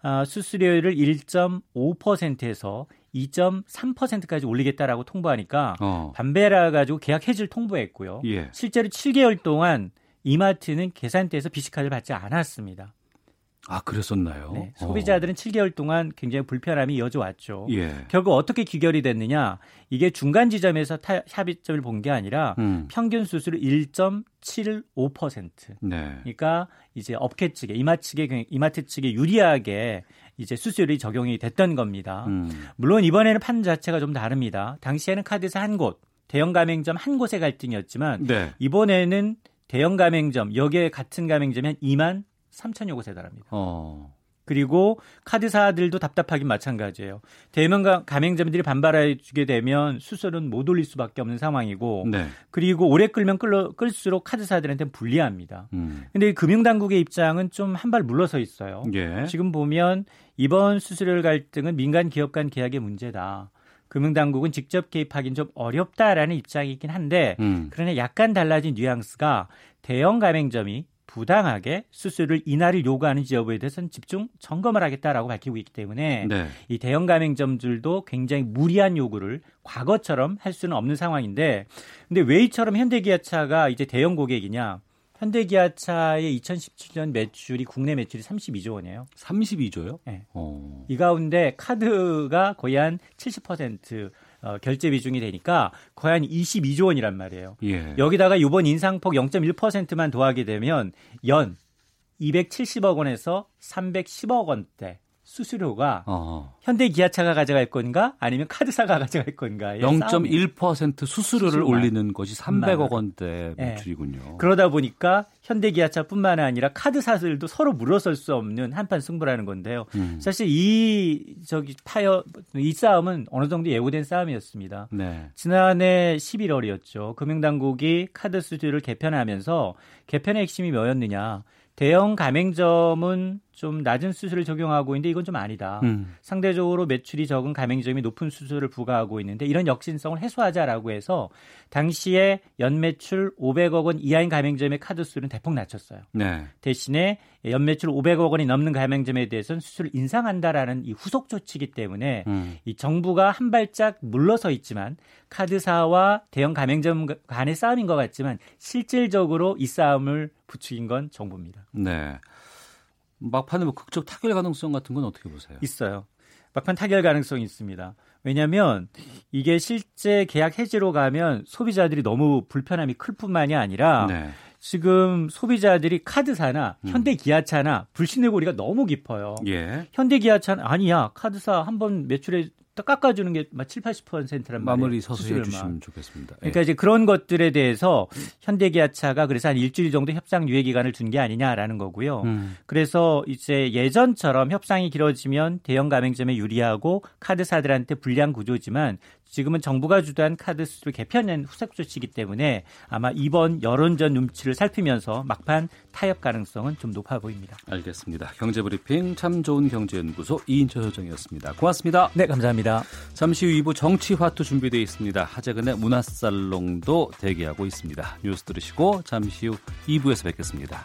어, 수수료율을 1.5%에서 2.3%까지 올리겠다라고 통보하니까 어. 반배라 가지고 계약 해지를 통보했고요. 예. 실제로 7개월 동안 이마트는 계산대에서 비씨카드를 받지 않았습니다. 아, 그랬었나요? 네, 소비자들은 어. 7개월 동안 굉장히 불편함이 이어져 왔죠. 예. 결국 어떻게 귀결이 됐느냐? 이게 중간 지점에서 타, 합의점을 본 게 아니라 음. 평균 수수료 1.75%. 네. 그러니까 이제 업계 측에 이마트 측에 이마트 측에 유리하게 이제 수수료율이 적용이 됐던 겁니다. 음. 물론 이번에는 판 자체가 좀 다릅니다. 당시에는 카드사 한 곳, 대형 가맹점 한 곳의 갈등이었지만 네. 이번에는 대형 가맹점 여기에 같은 가맹점이 한 2만 3천여 곳에 달합니다. 어. 그리고 카드사들도 답답하긴 마찬가지예요. 대형 가맹점들이 반발해주게 되면 수수료는 못 올릴 수밖에 없는 상황이고, 네. 그리고 오래 끌면 끌러, 끌수록 카드사들한테는 불리합니다. 음. 근데 금융당국의 입장은 좀 한 발 물러서 있어요. 예. 지금 보면 이번 수수료 갈등은 민간 기업 간 계약의 문제다. 금융당국은 직접 개입하기는 좀 어렵다라는 입장이긴 한데 음. 그러나 약간 달라진 뉘앙스가 대형 가맹점이 부당하게 수수료를 인하를 요구하는지 여부에 대해서는 집중 점검을 하겠다라고 밝히고 있기 때문에 네. 이 대형 가맹점들도 굉장히 무리한 요구를 과거처럼 할 수는 없는 상황인데 근데 왜 이처럼 현대기아차가 이제 대형 고객이냐? 현대기아차의 2017년 매출이 국내 매출이 32조 원이에요. 32조요? 네. 오. 이 가운데 카드가 거의 한 70% 어, 결제 비중이 되니까 거의 한 22조 원이란 말이에요. 예. 여기다가 이번 인상폭 0.1%만 더하게 되면 연 270억 원에서 310억 원대 수수료가 어. 현대 기아차가 가져갈 건가 아니면 카드사가 가져갈 건가 0.1% 수수료를 올리는 것이 300억 원대 예. 매출이군요. 네. 그러다 보니까 현대 기아차뿐만 아니라 카드사들도 서로 물러설 수 없는 한판 승부라는 건데요. 음. 사실 이 저기 타협 이 싸움은 어느 정도 예고된 싸움이었습니다. 네. 지난해 11월이었죠. 금융당국이 카드 수수료를 개편하면서 개편의 핵심이 뭐였느냐? 대형 가맹점은 좀 낮은 수수료를 적용하고 있는데 이건 좀 아니다. 음. 상대적으로 매출이 적은 가맹점이 높은 수수료를 부과하고 있는데 이런 역신성을 해소하자라고 해서 당시에 연매출 500억 원 이하인 가맹점의 카드 수수료는 대폭 낮췄어요. 네. 대신에 연매출 500억 원이 넘는 가맹점에 대해서는 수수료를 인상한다라는 이 후속 조치이기 때문에 음. 이 정부가 한 발짝 물러서 있지만 카드사와 대형 가맹점 간의 싸움인 것 같지만 실질적으로 이 싸움을 부추긴 건 정부입니다. 네. 막판에 뭐 극적 타결 가능성 같은 건 어떻게 보세요? 있어요. 막판 타결 가능성이 있습니다. 왜냐하면 이게 실제 계약 해지로 가면 소비자들이 너무 불편함이 클 뿐만이 아니라 네. 지금 소비자들이 카드사나 음. 현대 기아차나 불신의 고리가 너무 깊어요. 예. 현대 기아차는 아니야 카드사 한 번 매출에 깎아주는 게 막 7, 80%란 말이에요. 마무리 서서히 해주시면 좋겠습니다. 그러니까 예. 이제 그런 것들에 대해서 현대기아차가 그래서 한 일주일 정도 협상 유예 기간을 준 게 아니냐라는 거고요. 음. 그래서 이제 예전처럼 협상이 길어지면 대형 가맹점에 유리하고 카드사들한테 불리한 구조지만 지금은 정부가 주도한 카드 수수료 개편은 후속 조치이기 때문에 아마 이번 여론전 눈치를 살피면서 막판 타협 가능성은 좀 높아 보입니다. 알겠습니다. 경제브리핑 참 좋은 경제연구소 이인철 소장이었습니다. 고맙습니다. 네, 감사합니다. 잠시 후 2부 정치화투 준비되어 있습니다. 하재근의 문화살롱도 대기하고 있습니다. 뉴스 들으시고 잠시 후 2부에서 뵙겠습니다.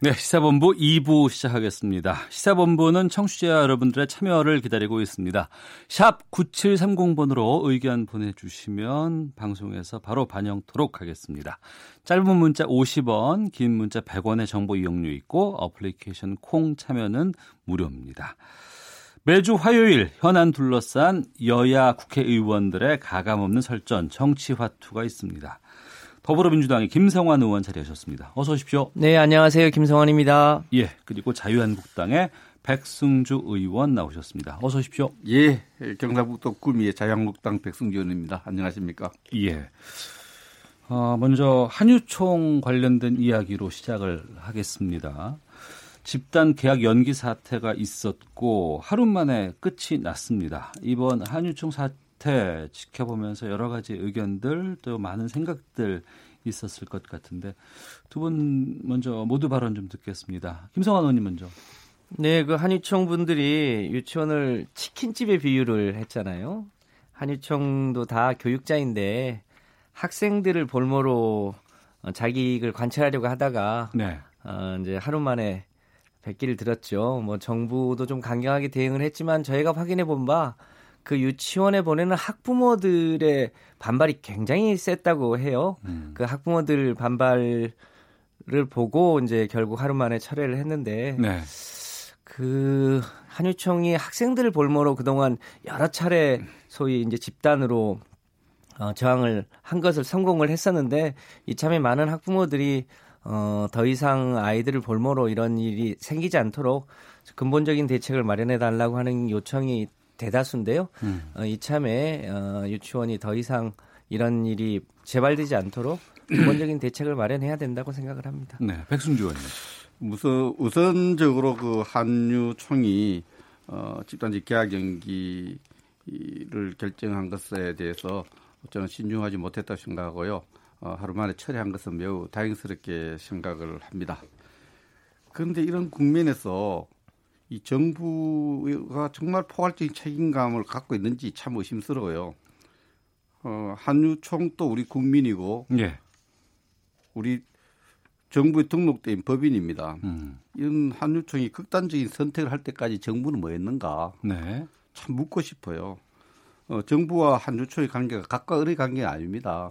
네, 시사본부 2부 시작하겠습니다. 시사본부는 청취자 여러분들의 참여를 기다리고 있습니다. 샵 9730번으로 의견 보내주시면 방송에서 바로 반영토록 하겠습니다. 짧은 문자 50원, 긴 문자 100원의 정보 이용료 있고 어플리케이션 콩 참여는 무료입니다. 매주 화요일 현안 둘러싼 여야 국회의원들의 가감없는 설전 정치화투가 있습니다. 더불어민주당의 김성환 의원 자리하셨습니다. 어서 오십시오. 네, 안녕하세요. 김성환입니다. 예, 그리고 자유한국당의 백승주 의원 나오셨습니다. 어서 오십시오. 예, 경상북도 구미의 자유한국당 백승주 의원입니다. 안녕하십니까? 예. 어, 먼저 한유총 관련된 이야기로 시작을 하겠습니다. 집단 계약 연기 사태가 있었고 하루 만에 끝이 났습니다. 이번 한유총 사태 사태 지켜보면서 여러 가지 의견들 또 많은 생각들 있었을 것 같은데 두 분 먼저 모두 발언 좀 듣겠습니다. 김성환 의원님 먼저. 네, 그 한유총 분들이 유치원을 치킨집에 비유를 했잖아요. 한유총도 다 교육자인데 학생들을 볼모로 자기익을 관찰하려고 하다가 네. 어, 이제 하루 만에 백기를 들었죠. 뭐 정부도 좀 강경하게 대응을 했지만 저희가 확인해 본 바 그 유치원에 보내는 학부모들의 반발이 굉장히 셌다고 해요. 음. 그 학부모들 반발을 보고 이제 결국 하루 만에 철회를 했는데 네. 그 한유총이 학생들을 볼모로 그동안 여러 차례 소위 이제 집단으로 어, 저항을 한 것을 성공을 했었는데 이참에 많은 학부모들이 어, 더 이상 아이들을 볼모로 이런 일이 생기지 않도록 근본적인 대책을 마련해 달라고 하는 요청이 대다수인데요. 음. 어, 이참에 어, 유치원이 더 이상 이런 일이 재발되지 않도록 근본적인 대책을 마련해야 된다고 생각을 합니다. 네, 백승주 의원님. 우선 우선적으로 그 한유총이 어, 집단지 계약 연기를 결정한 것에 대해서 저는 신중하지 못했다 고 생각하고요. 어, 하루 만에 처리한 것은 매우 다행스럽게 생각을 합니다. 그런데 이런 국면에서 이 정부가 정말 포괄적인 책임감을 갖고 있는지 참 의심스러워요. 어, 한유총도 우리 국민이고, 예. 우리 정부에 등록된 법인입니다. 음. 이런 한유총이 극단적인 선택을 할 때까지 정부는 뭐 했는가? 네. 참 묻고 싶어요. 어, 정부와 한유총의 관계가 각과 을의 관계가 아닙니다.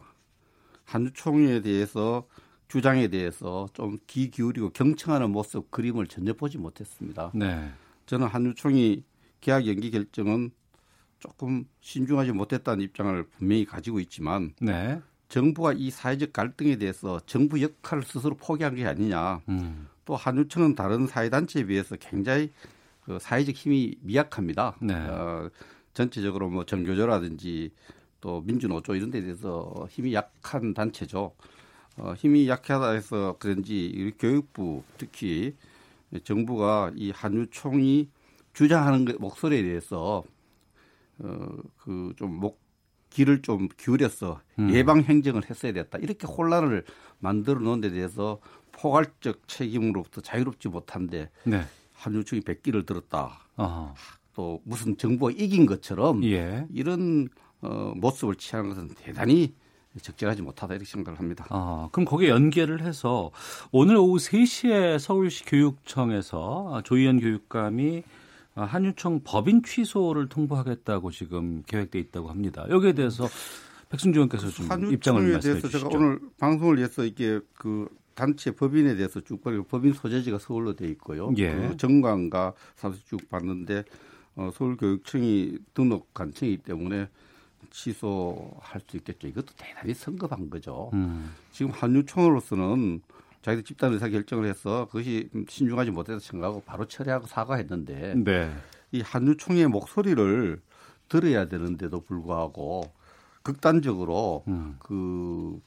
한유총에 대해서 주장에 대해서 좀 귀 기울이고 경청하는 모습 그림을 전혀 보지 못했습니다. 네. 저는 한유총이 계약 연기 결정은 조금 신중하지 못했다는 입장을 분명히 가지고 있지만 네. 정부가 이 사회적 갈등에 대해서 정부 역할을 스스로 포기한 게 아니냐. 음. 또 한유총은 다른 사회단체에 비해서 굉장히 그 사회적 힘이 미약합니다. 네. 어, 전체적으로 뭐 정교조라든지 또 민주노조 이런 데 대해서 힘이 약한 단체죠. 어, 힘이 약하다 해서 그런지 교육부 특히 정부가 이 한유총이 주장하는 그 목소리에 대해서 어, 그 좀 목, 길을 좀 기울여서 음. 예방 행정을 했어야 됐다. 이렇게 혼란을 만들어 놓은 데 대해서 포괄적 책임으로부터 자유롭지 못한데 네. 한유총이 백기를 들었다. 어허. 또 무슨 정부가 이긴 것처럼 예. 이런 어, 모습을 취하는 것은 대단히 적절하지 못하다 이렇게 생각을 합니다. 아, 그럼 거기에 연계를 해서 오늘 오후 3시에 서울시 교육청에서 조희연 교육감이 한유총 법인 취소를 통보하겠다고 지금 계획돼 있다고 합니다. 여기에 대해서 백승주 의원께서 좀 입장을 말씀해 주시죠. 제가 오늘 방송을 위해서 이게 그 단체 법인에 대해서 쭉 보고 법인 소재지가 서울로 돼 있고요. 예. 그 정관과 사실 쭉 봤는데 어, 서울교육청이 등록 간청이기 때문에 취소할 수 있겠죠. 이것도 대단히 성급한 거죠. 음. 지금 한유총으로서는 자기들 집단 의사 결정을 해서 그것이 신중하지 못해서 생각하고 바로 철회하고 사과했는데 네. 이 한유총의 목소리를 들어야 되는데도 불구하고 극단적으로 음. 그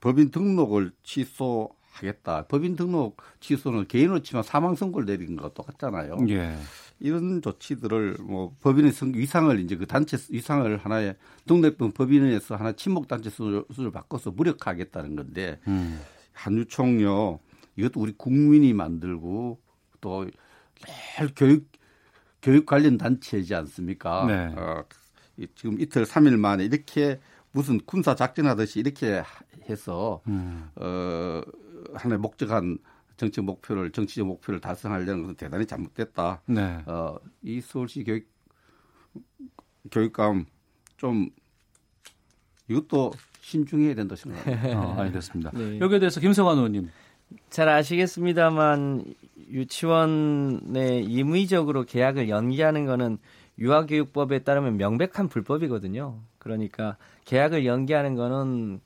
법인 등록을 취소하겠다. 법인 등록 취소는 개인으로 치면 사망 선고를 내린 거 똑같잖아요. 예. 이런 조치들을 뭐 법인의 성 위상을 이제 그 단체 위상을 하나의 등록된 법인에서 하나 친목 단체 수를 바꿔서 무력화하겠다는 건데 음. 한유총요 이것도 우리 국민이 만들고 또 교육 교육 관련 단체이지 않습니까? 네. 어, 지금 이틀 삼일 만에 이렇게 무슨 군사 작전하듯이 이렇게 해서 음. 어 하나의 목적한 정책 목표를 정치적 목표를 달성하려는 것은 대단히 잘못됐다. 네. 어, 이 서울시 교육 교육감 좀 이것도 신중해야 된다 생각합니다. 어, 알겠습니다. 네. 여기에 대해서 김성환 의원님. 잘 아시겠습니다만 유치원에 임의적으로 계약을 연기하는 거는 유아교육법에 따르면 명백한 불법이거든요. 그러니까 계약을 연기하는 거는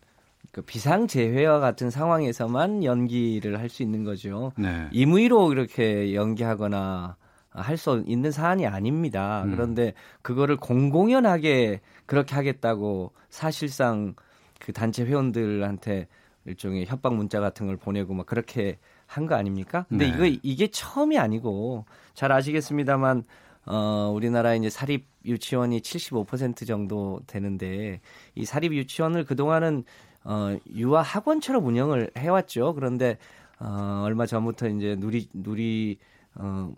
그 비상재회와 같은 상황에서만 연기를 할 수 있는 거죠. 네. 임의로 이렇게 연기하거나 할 수 있는 사안이 아닙니다. 음. 그런데 그거를 공공연하게 그렇게 하겠다고 사실상 그 단체 회원들한테 일종의 협박 문자 같은 걸 보내고 막 그렇게 한 거 아닙니까? 근데 네. 이거 이게 처음이 아니고 잘 아시겠습니다만 어 우리나라 이제 사립 유치원이 75% 정도 되는데 이 사립 유치원을 그동안은 어, 유아 학원처럼 운영을 해왔죠. 그런데 어, 얼마 전부터 이제 누리 누리 어,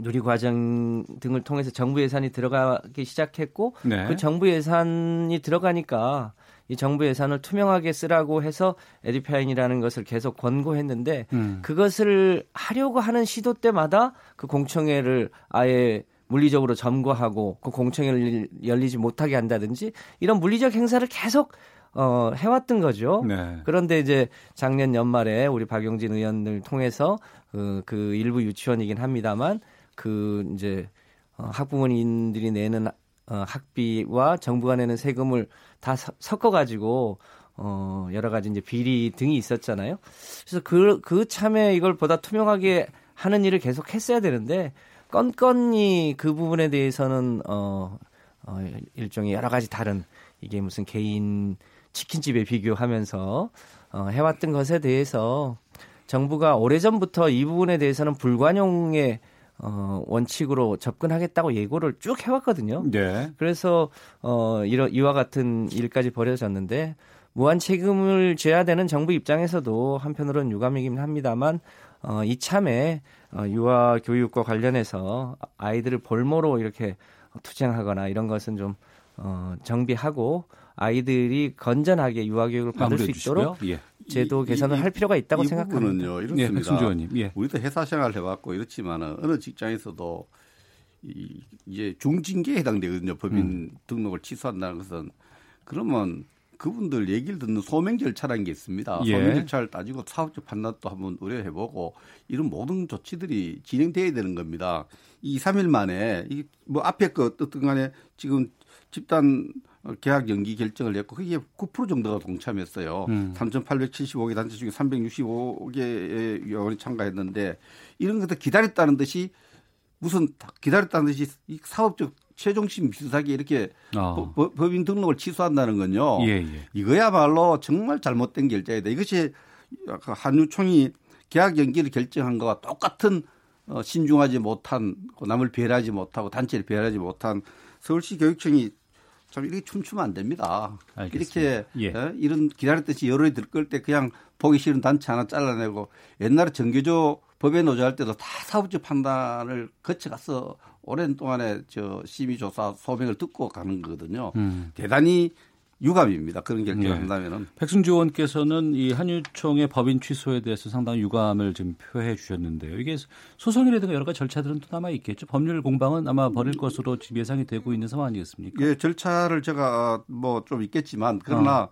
누리 과정 등을 통해서 정부 예산이 들어가기 시작했고 네. 그 정부 예산이 들어가니까 이 정부 예산을 투명하게 쓰라고 해서 에듀파인이라는 것을 계속 권고했는데 음. 그것을 하려고 하는 시도 때마다 그 공청회를 아예 물리적으로 점거하고 그 공청회를 열리지 못하게 한다든지 이런 물리적 행사를 계속 어, 해왔던 거죠. 네. 그런데 이제 작년 연말에 우리 박용진 의원을 통해서 그, 그 일부 유치원이긴 합니다만 그 이제 어, 학부모님들이 내는 어, 학비와 정부가 내는 세금을 다 섞어 가지고 어, 여러 가지 이제 비리 등이 있었잖아요. 그래서 그, 그 참에 이걸 보다 투명하게 하는 일을 계속 했어야 되는데, 건건이 그 부분에 대해서는, 어, 어, 일종의 여러 가지 다른, 이게 무슨 개인 치킨집에 비교하면서, 어, 해왔던 것에 대해서 정부가 오래전부터 이 부분에 대해서는 불관용의 어, 원칙으로 접근하겠다고 예고를 쭉 해왔거든요. 네. 그래서 어, 이러, 이와 같은 일까지 벌어졌는데 무한 책임을 져야 되는 정부 입장에서도 한편으로는 유감이긴 합니다만 어, 이참에 어, 유아 교육과 관련해서 아이들을 볼모로 이렇게 투쟁하거나 이런 것은 좀 어, 정비하고 아이들이 건전하게 유아 교육을 받을 수 있도록 예. 제도 개선을 이, 할 필요가 있다고 이 생각합니다. 부분은요 이렇습니다. 예, 예. 우리도 회사 생활 해봤고 이렇지만은 어느 직장에서도 이, 이제 중징계에 해당되거든요. 법인 음. 등록을 취소한다는 것은 그러면 그분들 얘기를 듣는 소명 절차라는 게 있습니다. 예. 소명 절차를 따지고 사업적 판단도 한번 의뢰해보고 이런 모든 조치들이 진행돼야 되는 겁니다. 이 2, 3일 만에 이 뭐 앞에 그 어떤 간에 지금 집단 계약 연기 결정을 냈고 그게 9% 정도가 동참했어요. 음. 3,875개 단체 중에 365개의 요원이 참가했는데 이런 것들 기다렸다는 듯이 무슨 기다렸다는 듯이 이 사업적 최종심 비슷하게 이렇게 어. 법인 등록을 취소한다는 건요. 예, 예. 이거야말로 정말 잘못된 결정이다. 이것이 한유총이 계약 연기를 결정한 거와 똑같은 어, 신중하지 못한 남을 배려하지 못하고 단체를 배려하지 못한 서울시 교육청이 참 이렇게 춤추면 안 됩니다. 알겠습니다. 이렇게 예. 어, 이런 기다렸듯이 여론이 들끓을 때 그냥 보기 싫은 단체 하나 잘라내고 옛날에 정교조 법에 노조할 때도 다 사업적 판단을 거쳐가서 오랜 동안에 저 심의 조사 소명을 듣고 가는 거거든요. 음. 대단히 유감입니다. 그런 결정을 네. 한다면은. 백승주 의원께서는 이 한유총의 법인 취소에 대해서 상당히 유감을 좀 표해 주셨는데요. 이게 소송이라든가 여러 가지 절차들은 또 남아 있겠죠. 법률 공방은 아마 벌일 것으로 지금 예상이 되고 있는 상황 아니겠습니까? 예, 절차를 제가 뭐 좀 있겠지만 그러나 어.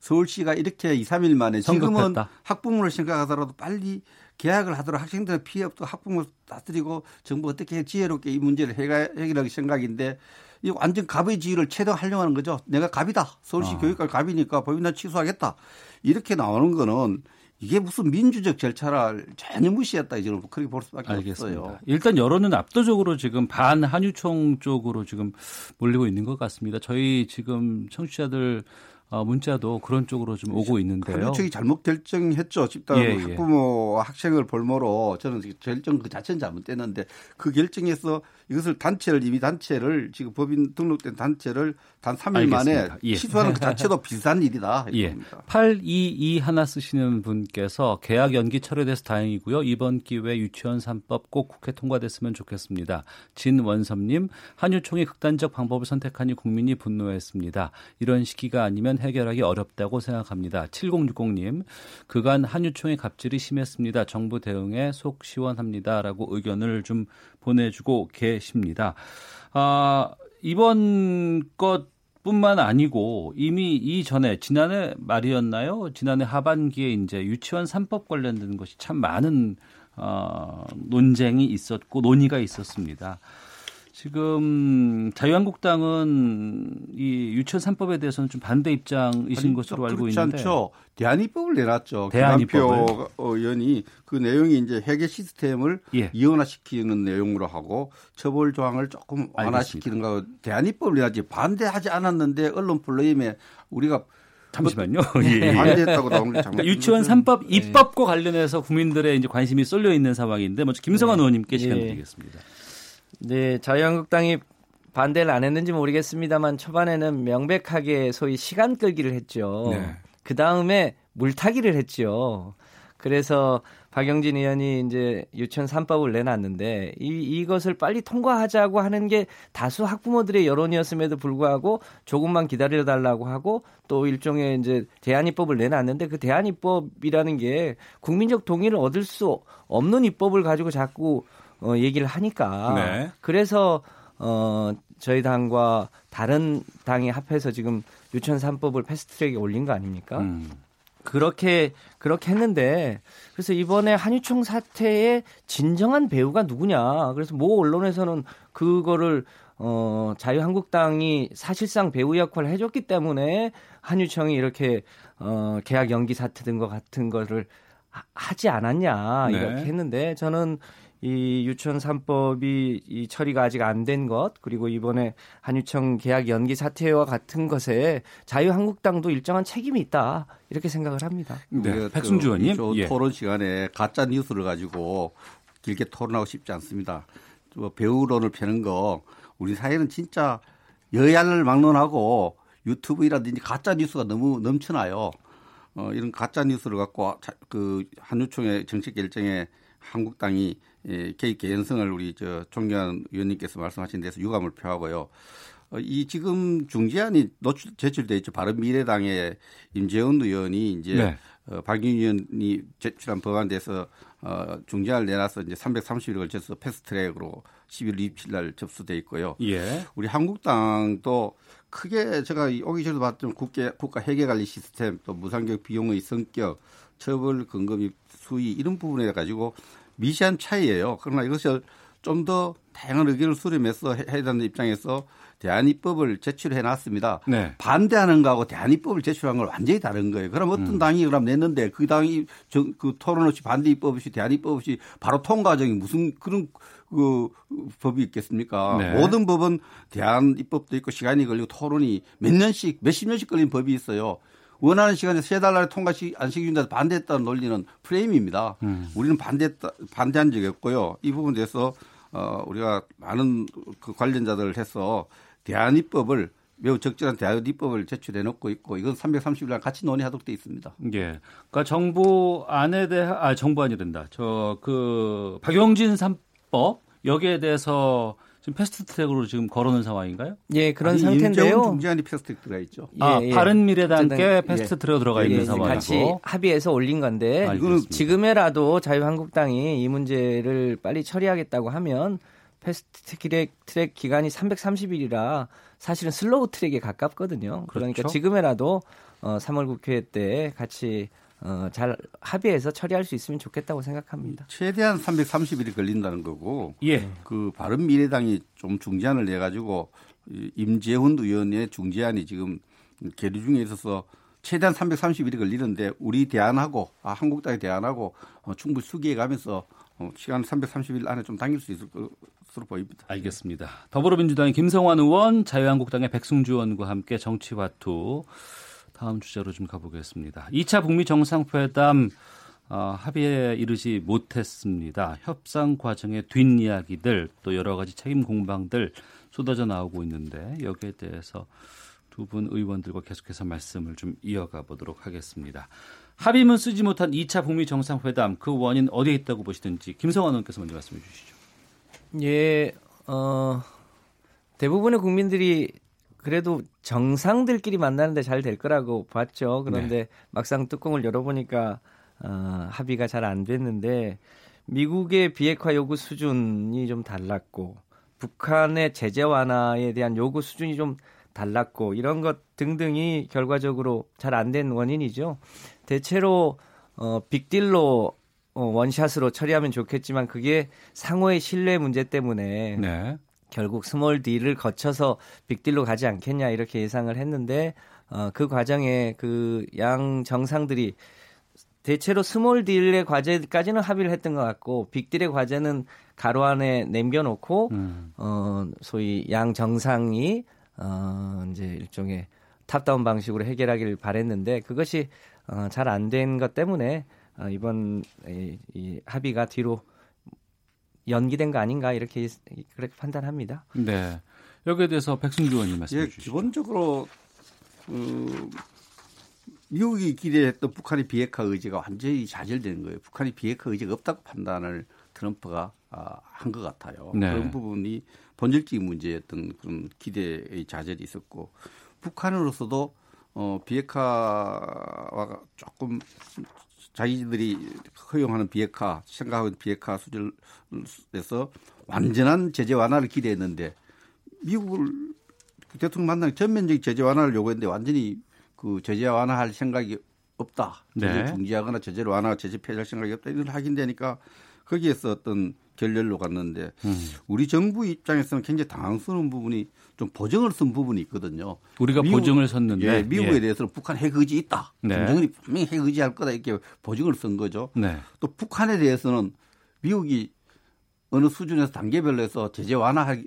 서울시가 이렇게 2, 3일 만에 지금은 학부모를 생각하더라도 빨리 계약을 하도록 학생들의 피해 없도록 학부모 다스리고 정부 어떻게 지혜롭게 이 문제를 해결할 생각인데 이 완전 갑의 지위를 최대화하려고 하는 거죠. 내가 갑이다. 서울시 아. 교육감 갑이니까 법인단 취소하겠다. 이렇게 나오는 거는 이게 무슨 민주적 절차를 전혀 무시했다 이제 그렇게 볼 수밖에 알겠습니다. 없어요. 일단 여론은 압도적으로 지금 반 한유총 쪽으로 지금 몰리고 있는 것 같습니다. 저희 지금 청취자들 어, 문자도 그런 쪽으로 좀 오고 있는데요. 한유총이 잘못 결정했죠. 집단 예, 예. 학부모 학생을 볼모로 저는 결정 그 자체는 잘못됐는데 그 결정에서 이것을 단체를 이미 단체를 지금 법인 등록된 단체를 단 3일 알겠습니다. 만에 예. 취소하는 그 자체도 비싼 일이다. 예. 822 하나 쓰시는 분께서 계약 연기 철회돼서 다행이고요. 이번 기회에 유치원 3법 꼭 국회 통과됐으면 좋겠습니다. 진원섭님 한유총이 극단적 방법을 선택하니 국민이 분노했습니다. 이런 시기가 아니면 해결하기 어렵다고 생각합니다. 7060님 그간 한유총의 갑질이 심했습니다. 정부 대응에 속 시원합니다라고 의견을 좀 보내주고 계십니다. 아, 이번 것 뿐만 아니고 이미 이전에 지난해 말이었나요? 지난해 하반기에 이제 유치원 3법 관련된 것이 참 많은 어, 논쟁이 있었고 논의가 있었습니다. 지금 자유한국당은 이 유치원 3법에 대해서는 좀 반대 입장이신 아니, 것으로 알고 있는데 않죠. 대안입법을 내놨죠. 대안입법 의원이 그 내용이 이제 회계 시스템을 예. 이원화시키는 내용으로 하고 처벌 조항을 조금 완화시키는 거 대안입법을 내놨지 반대하지 않았는데 언론 플레임에 우리가 잠시만요. 뭐 예. 반대했다고 나온 게 그러니까 유치원 3법 입법과 관련해서 국민들의 이제 관심이 쏠려 있는 상황인데 먼저 김성환 네. 의원님께 시간 예. 드리겠습니다. 네, 자유한국당이 반대를 안 했는지 모르겠습니다만 초반에는 명백하게 소위 시간 끌기를 했죠. 네. 그 다음에 물타기를 했죠. 그래서 박영진 의원이 이제 유치원 3법을 내놨는데 이, 이것을 빨리 통과하자고 하는 게 다수 학부모들의 여론이었음에도 불구하고 조금만 기다려 달라고 하고 또 일종의 이제 대안입법을 내놨는데 그 대안입법이라는 게 국민적 동의를 얻을 수 없는 입법을 가지고 자꾸 어, 얘기를 하니까 네. 그래서 어, 저희 당과 다른 당이 합해서 지금 유치원 3법을 패스트트랙에 올린 거 아닙니까? 음. 그렇게 그렇게 했는데 그래서 이번에 한유총 사태의 진정한 배우가 누구냐? 그래서 모 언론에서는 그거를 어, 자유한국당이 사실상 배우 역할을 해줬기 때문에 한유청이 이렇게 어, 계약 연기 사태 등과 같은 거를 하, 지 않았냐 이렇게 네. 했는데 저는 이 유치원 3법이 이 처리가 아직 안 된 것, 그리고 이번에 한유청 계약 연기 사태와 같은 것에 자유한국당도 일정한 책임이 있다. 이렇게 생각을 합니다. 네. 백승주 의원님. 예. 토론 시간에 가짜 뉴스를 가지고 길게 토론하고 싶지 않습니다. 뭐 배우론을 펴는 거 우리 사회는 진짜 여야를 막론하고 유튜브라든지 가짜 뉴스가 너무 넘쳐나요. 어, 이런 가짜 뉴스를 갖고 그 한유총의 정책 결정에 한국당이 예, 개입 개연성을 우리 저 존경하는 의원님께서 말씀하신 데서 유감을 표하고요. 어, 이 지금 중재안이 노출 제출돼 있죠. 바른 미래당의 임재원 의원이 이제 네. 어, 박윤 의원이 제출한 법안에 대해서 어, 중재안을 내놔서 이제 330일 걸쳐서 패스트트랙으로 11월 27일 날 접수돼 있고요. 예. 우리 한국당도 크게 제가 오기 전에도 봤던 국가 국가 회계 관리 시스템 또 무상교육 비용의 성격 처벌 근거 및 수위 이런 부분에 가지고 미세한 차이예요. 그러나 이것을 좀 더 다양한 의견을 수렴해서 해야 되는 입장에서 대안입법을 제출해 놨습니다. 네. 반대하는 거하고 대안입법을 제출한 걸 완전히 다른 거예요. 그럼 어떤 음. 당이 그럼 냈는데 그 당이 저, 그 토론 없이 반대입법 없이 대안입법 없이 바로 통과정이 무슨 그런 그 법이 있겠습니까? 네. 모든 법은 대안입법도 있고 시간이 걸리고 토론이 몇 년씩 몇십 년씩 걸린 법이 있어요. 원하는 시간에 세달 안에 통과시 안 시켜준다서 반대했다는 논리는 프레임입니다. 음. 우리는 반대했다, 반대한 적이 없고요. 이 부분에 대해서 어, 우리가 많은 그 관련자들을 해서 대한입법을 매우 적절한 대안 입법을 제출해 놓고 있고 이건 330일 같이 논의하도록 돼 있습니다. 예. 그러니까 정부 안에 대한 아 정부 안이 된다. 저 그 박용진 3법 여기에 대해서 지금 패스트트랙으로 지금 걸어놓은 상황인가요? 예, 그런 아니, 상태인데요. 중재안이 패스트트랙 있죠. 아, 예, 예. 바른미래당께 예. 패스트트랙 들어가 있는 예, 상황이고 같이 합의해서 올린 건데 이거는 지금에라도 자유한국당이 이 문제를 빨리 처리하겠다고 하면 패스트트랙 트랙 기간이 330일이라 사실은 slow track에 가깝거든요. 그러니까 그렇죠? 그러니까 지금에라도 어, 3월 국회 때 같이 어, 잘 합의해서 처리할 수 있으면 좋겠다고 생각합니다. 최대한 330일이 걸린다는 거고, 예. 그 바른 미래당이 좀 중재안을 내 가지고 임재훈 의원의 중재안이 지금 계류 중에 있어서 최대한 330일이 걸리는데 우리 대안하고 아, 한국당이 대안하고 어, 충분히 수기해 가면서 어, 시간 330일 안에 좀 당길 수 있을 것으로 보입니다. 알겠습니다. 더불어민주당의 김성환 의원, 자유한국당의 백승주 의원과 함께 정치화투 다음 주제로 좀 가보겠습니다. 2차 북미 정상회담 어, 합의에 이르지 못했습니다. 협상 과정의 뒷이야기들 또 여러 가지 책임 공방들 쏟아져 나오고 있는데 여기에 대해서 두 분 의원들과 계속해서 말씀을 좀 이어가 보도록 하겠습니다. 합의문 쓰지 못한 2차 북미 정상회담 그 원인 어디에 있다고 보시든지 김성환 의원께서 먼저 말씀해 주시죠. 예, 어, 대부분의 국민들이 그래도 정상들끼리 만나는데 잘 될 거라고 봤죠. 그런데 네. 막상 뚜껑을 열어보니까 어, 합의가 잘 안 됐는데 미국의 비핵화 요구 수준이 좀 달랐고 북한의 제재 완화에 대한 요구 수준이 좀 달랐고 이런 것 등등이 결과적으로 잘 안 된 원인이죠. 대체로 어, 빅딜로 어, 원샷으로 처리하면 좋겠지만 그게 상호의 신뢰 문제 때문에 네. 결국 스몰 딜을 거쳐서 빅딜로 가지 않겠냐 이렇게 예상을 했는데 어, 그 과정에 그 양 정상들이 대체로 스몰 딜의 과제까지는 합의를 했던 것 같고 빅딜의 과제는 가로 안에 남겨놓고 음. 어 소위 양 정상이 어 이제 일종의 탑다운 방식으로 해결하기를 바랬는데 그것이 어, 잘 안 된 것 때문에 어, 이번 이, 이 합의가 뒤로 연기된 거 아닌가 이렇게 그렇게 판단합니다. 네. 여기에 대해서 백승주 의원님 말씀해 예, 주시죠. 기본적으로 그 미국이 기대했던 북한의 비핵화 의지가 완전히 좌절되는 거예요. 북한이 비핵화 의지가 없다고 판단을 트럼프가 아, 한 것 같아요. 네. 그런 부분이 본질적인 문제였던 그런 기대의 좌절이 있었고 북한으로서도 어, 비핵화와 조금 자기들이 허용하는 비핵화, 생각하는 비핵화 수준에서 완전한 제재 완화를 기대했는데 미국을 그 대통령 만나기 전면적인 제재 완화를 요구했는데 완전히 그 제재 완화할 생각이 없다. 제재 네. 중지하거나 제재를 완화, 제재 폐지할 생각이 없다. 이런 확인되니까 거기에서 어떤 결렬로 갔는데 음. 우리 정부 입장에서는 굉장히 당황스러운 부분이 좀 보증을 쓴 부분이 있거든요. 우리가 미국, 보증을 섰는데 예, 미국에 예. 대해서는 북한 핵 의지 있다. 네. 김정은이 분명히 핵 의지할 거다 이렇게 보증을 쓴 거죠. 네. 또 북한에 대해서는 미국이 어느 수준에서 단계별로 해서 제재 완화할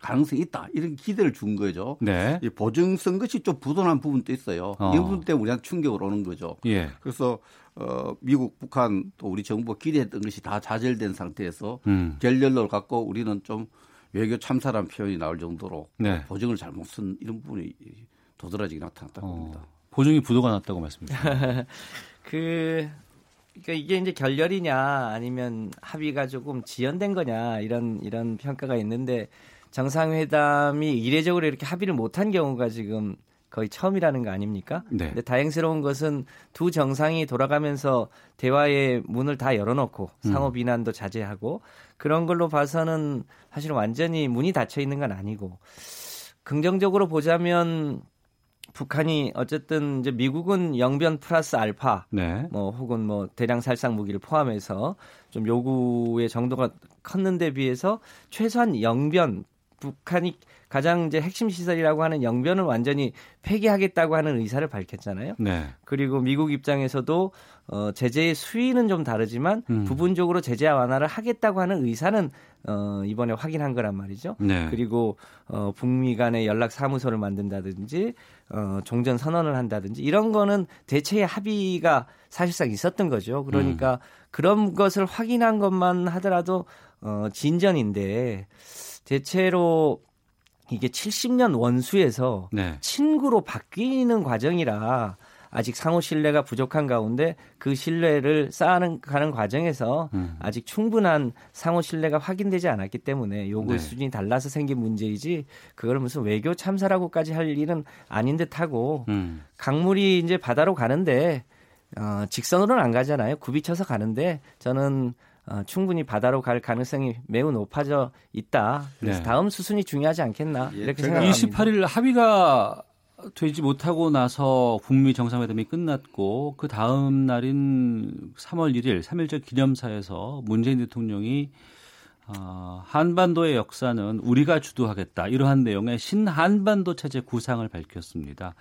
가능성이 있다. 이런 기대를 준 거죠. 네. 이 보증 쓴 것이 좀 부도난 부분도 있어요. 어. 이 부분 때문에 우리한테 충격을 오는 거죠. 예. 그래서 어, 미국, 북한 또 우리 정부가 기대했던 것이 다 좌절된 상태에서 음. 결렬로 갖고 우리는 좀 외교 참사란 표현이 나올 정도로 네. 보증을 잘못 쓴 이런 부분이 도드라지게 나타났다고 어. 봅니다. 보증이 부도가 났다고 말씀이시죠. 그 그러니까 이게 이제 결렬이냐 아니면 합의가 조금 지연된 거냐 이런 이런 평가가 있는데 정상회담이 이례적으로 이렇게 합의를 못한 경우가 지금 거의 처음이라는 거 아닙니까? 네. 근데 다행스러운 것은 두 정상이 돌아가면서 대화의 문을 다 열어놓고 음. 상호 비난도 자제하고 그런 걸로 봐서는 사실 완전히 문이 닫혀 있는 건 아니고 긍정적으로 보자면 북한이 어쨌든 이제 미국은 영변 플러스 알파 네. 뭐 혹은 뭐 대량 살상 무기를 포함해서 좀 요구의 정도가 컸는데 비해서 최소한 영변 북한이 가장 이제 핵심 시설이라고 하는 영변을 완전히 폐기하겠다고 하는 의사를 밝혔잖아요. 네. 그리고 미국 입장에서도 어, 제재의 수위는 좀 다르지만 음. 부분적으로 제재 완화를 하겠다고 하는 의사는 어, 이번에 확인한 거란 말이죠. 네. 그리고 어, 북미 간의 연락 사무소를 만든다든지 어, 종전 선언을 한다든지 이런 거는 대체의 합의가 사실상 있었던 거죠. 그러니까 음. 그런 것을 확인한 것만 하더라도 어, 진전인데 대체로 이게 70년 원수에서 네. 친구로 바뀌는 과정이라 아직 상호 신뢰가 부족한 가운데 그 신뢰를 쌓아가는 과정에서 음. 아직 충분한 상호 신뢰가 확인되지 않았기 때문에 요구 네. 수준이 달라서 생긴 문제이지 그걸 무슨 외교 참사라고까지 할 일은 아닌 듯하고 음. 강물이 이제 바다로 가는데 어, 직선으로는 안 가잖아요. 굽이쳐서 가는데 저는 어, 충분히 바다로 갈 가능성이 매우 높아져 있다. 그래서 네. 다음 수순이 중요하지 않겠나 예, 이렇게 생각합니다. 28일 합의가 되지 못하고 나서 북미 정상회담이 끝났고 그 다음 날인 3월 1일 3일절 기념사에서 문재인 대통령이 어, 한반도의 역사는 우리가 주도하겠다 이러한 내용의 신한반도 체제 구상을 밝혔습니다.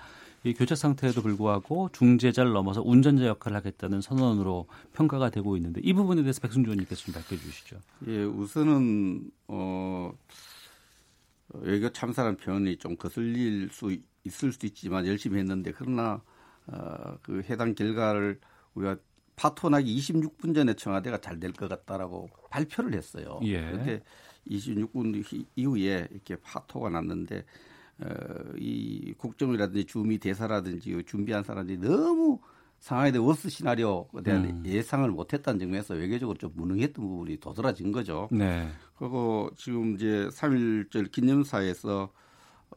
이 교체 상태에도 불구하고 중재자를 넘어서 운전자 역할을 하겠다는 선언으로 평가가 되고 있는데 이 부분에 대해서 백승주 의원님께서 좀 밝혀 주시죠. 예, 우선은 어 외교 참사라는 표현이 좀 거슬릴 수 있을 수도 있지만 열심히 했는데 그러나 어, 그 해당 결과를 우리가 파토나기 26분 전에 청와대가 잘 될 것 같다라고 발표를 했어요. 예. 그런데 26분 이후에 이렇게 파토가 났는데 어, 이 국정이라든지 주미 대사라든지 준비한 사람들이 너무 상황에 대한 워스 시나리오에 대한 음. 예상을 못했다는 점에서 외교적으로 좀 무능했던 부분이 도드라진 거죠. 네. 그리고 지금 이제 3일절 기념사에서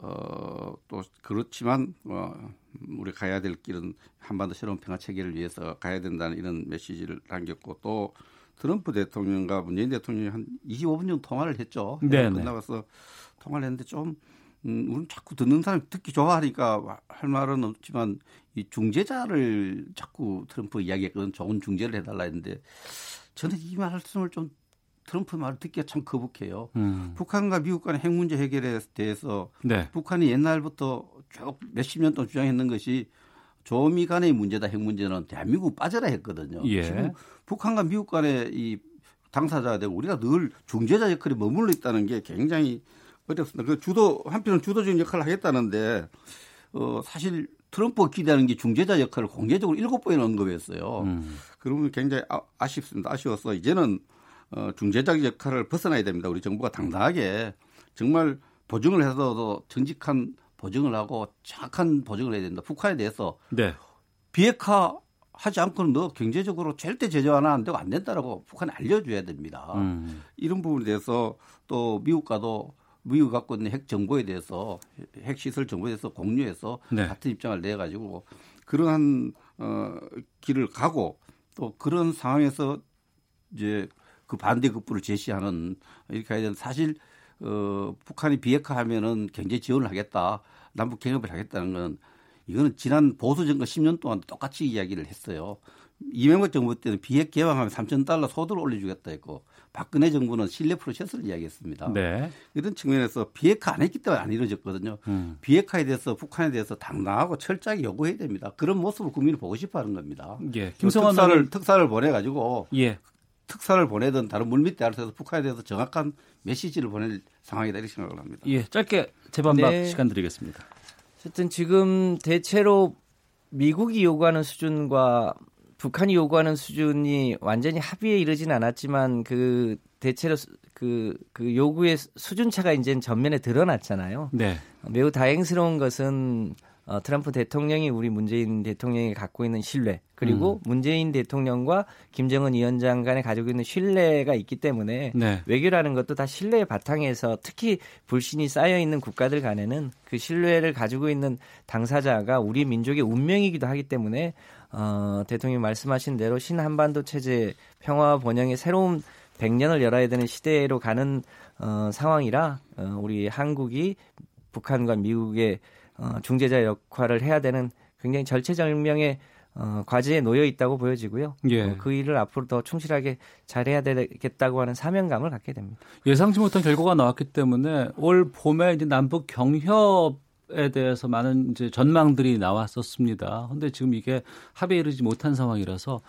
어, 또 그렇지만 어, 우리 가야 될 길은 한반도 새로운 평화 체계를 위해서 가야 된다는 이런 메시지를 남겼고 또 트럼프 대통령과 문재인 대통령이 한 25분 정도 통화를 했죠. 네. 끝나가서 통화를 했는데 좀 음, 우리는 자꾸 듣는 사람이 듣기 좋아하니까 할 말은 없지만 이 중재자를 자꾸 트럼프 이야기했거든. 좋은 중재를 해달라 했는데 저는 이 말씀을 좀 트럼프 말을 듣기가 참 거북해요. 음. 북한과 미국 간의 핵 문제 해결에 대해서 네. 북한이 옛날부터 쭉 몇십 년 동안 주장했는 것이 조미 간의 문제다 핵 문제는 대한민국 빠져라 했거든요. 예. 지금 북한과 미국 간의 이 당사자가 되고 우리가 늘 중재자 역할에 머물러 있다는 게 굉장히 어렵습니다. 그 주도 한편은 주도적인 역할을 하겠다는데 어 사실 트럼프가 기대하는 게 중재자 역할을 공개적으로 일곱 번이나 언급했어요. 음. 그러면 굉장히 아, 쉽습니다 아쉬워서 이제는 어, 중재자 역할을 벗어나야 됩니다. 우리 정부가 당당하게 정말 보증을 해서도 정직한 보증을 하고 정확한 보증을 해야 된다. 북한에 대해서 네. 비핵화 하지 않고는 너 경제적으로 절대 제재 하나 안 되고 안 된다라고 북한에 알려줘야 됩니다. 음. 이런 부분에 대해서 또 미국과도 미국 갖고 있는 핵 정보에 대해서 핵 시설 정보에 대해서 공유해서 네. 같은 입장을 내 가지고 그러한 어 길을 가고 또 그런 상황에서 이제 그 반대급부를 제시하는 이렇게 해야 되는 사실 어 북한이 비핵화하면은 경제 지원을 하겠다 남북 경협을 하겠다는 건 이거는 지난 보수 정권 10년 동안 똑같이 이야기를 했어요. 이명박 정부 때는 비핵 개방하면 3천 달러 소득을 올려주겠다 했고 박근혜 정부는 신뢰 프로세스를 이야기했습니다. 네. 이런 측면에서 비핵화 안 했기 때문에 안 이루어졌거든요. 음. 비핵화에 대해서 북한에 대해서 당당하고 철저하게 요구해야 됩니다. 그런 모습을 국민이 보고 싶어하는 겁니다. 예. 김성환 특사를 특사를 보내가지고 예. 특사를 보내든 다른 물밑 대화에서 북한에 대해서 정확한 메시지를 보낼 상황이다 이렇게 생각을 합니다. 예, 짧게 재반박 네. 시간 드리겠습니다. 어쨌든 지금 대체로 미국이 요구하는 수준과 북한이 요구하는 수준이 완전히 합의에 이르진 않았지만 그 대체로 그, 그 요구의 수준차가 이제 전면에 드러났잖아요. 네. 매우 다행스러운 것은 어, 트럼프 대통령이 우리 문재인 대통령이 갖고 있는 신뢰 그리고 음. 문재인 대통령과 김정은 위원장 간에 가지고 있는 신뢰가 있기 때문에 네. 외교라는 것도 다 신뢰의 바탕에서 특히 불신이 쌓여 있는 국가들 간에는 그 신뢰를 가지고 있는 당사자가 우리 민족의 운명이기도 하기 때문에 어, 대통령이 말씀하신 대로 신한반도 체제 평화 번영의 새로운 100년을 열어야 되는 시대로 가는 어, 상황이라 어, 우리 한국이 북한과 미국의 어, 중재자 역할을 해야 되는 굉장히 절체절명의 어, 과제에 놓여 있다고 보여지고요. 예. 어, 그 일을 앞으로 더 충실하게 잘해야 되겠다고 하는 사명감을 갖게 됩니다. 예상치 못한 결과가 나왔기 때문에 올 봄에 이제 남북 경협 에 대해서 많은 이제 전망들이 나왔었습니다. 근데 지금 이게 합의에 이르지 못한 상황이라서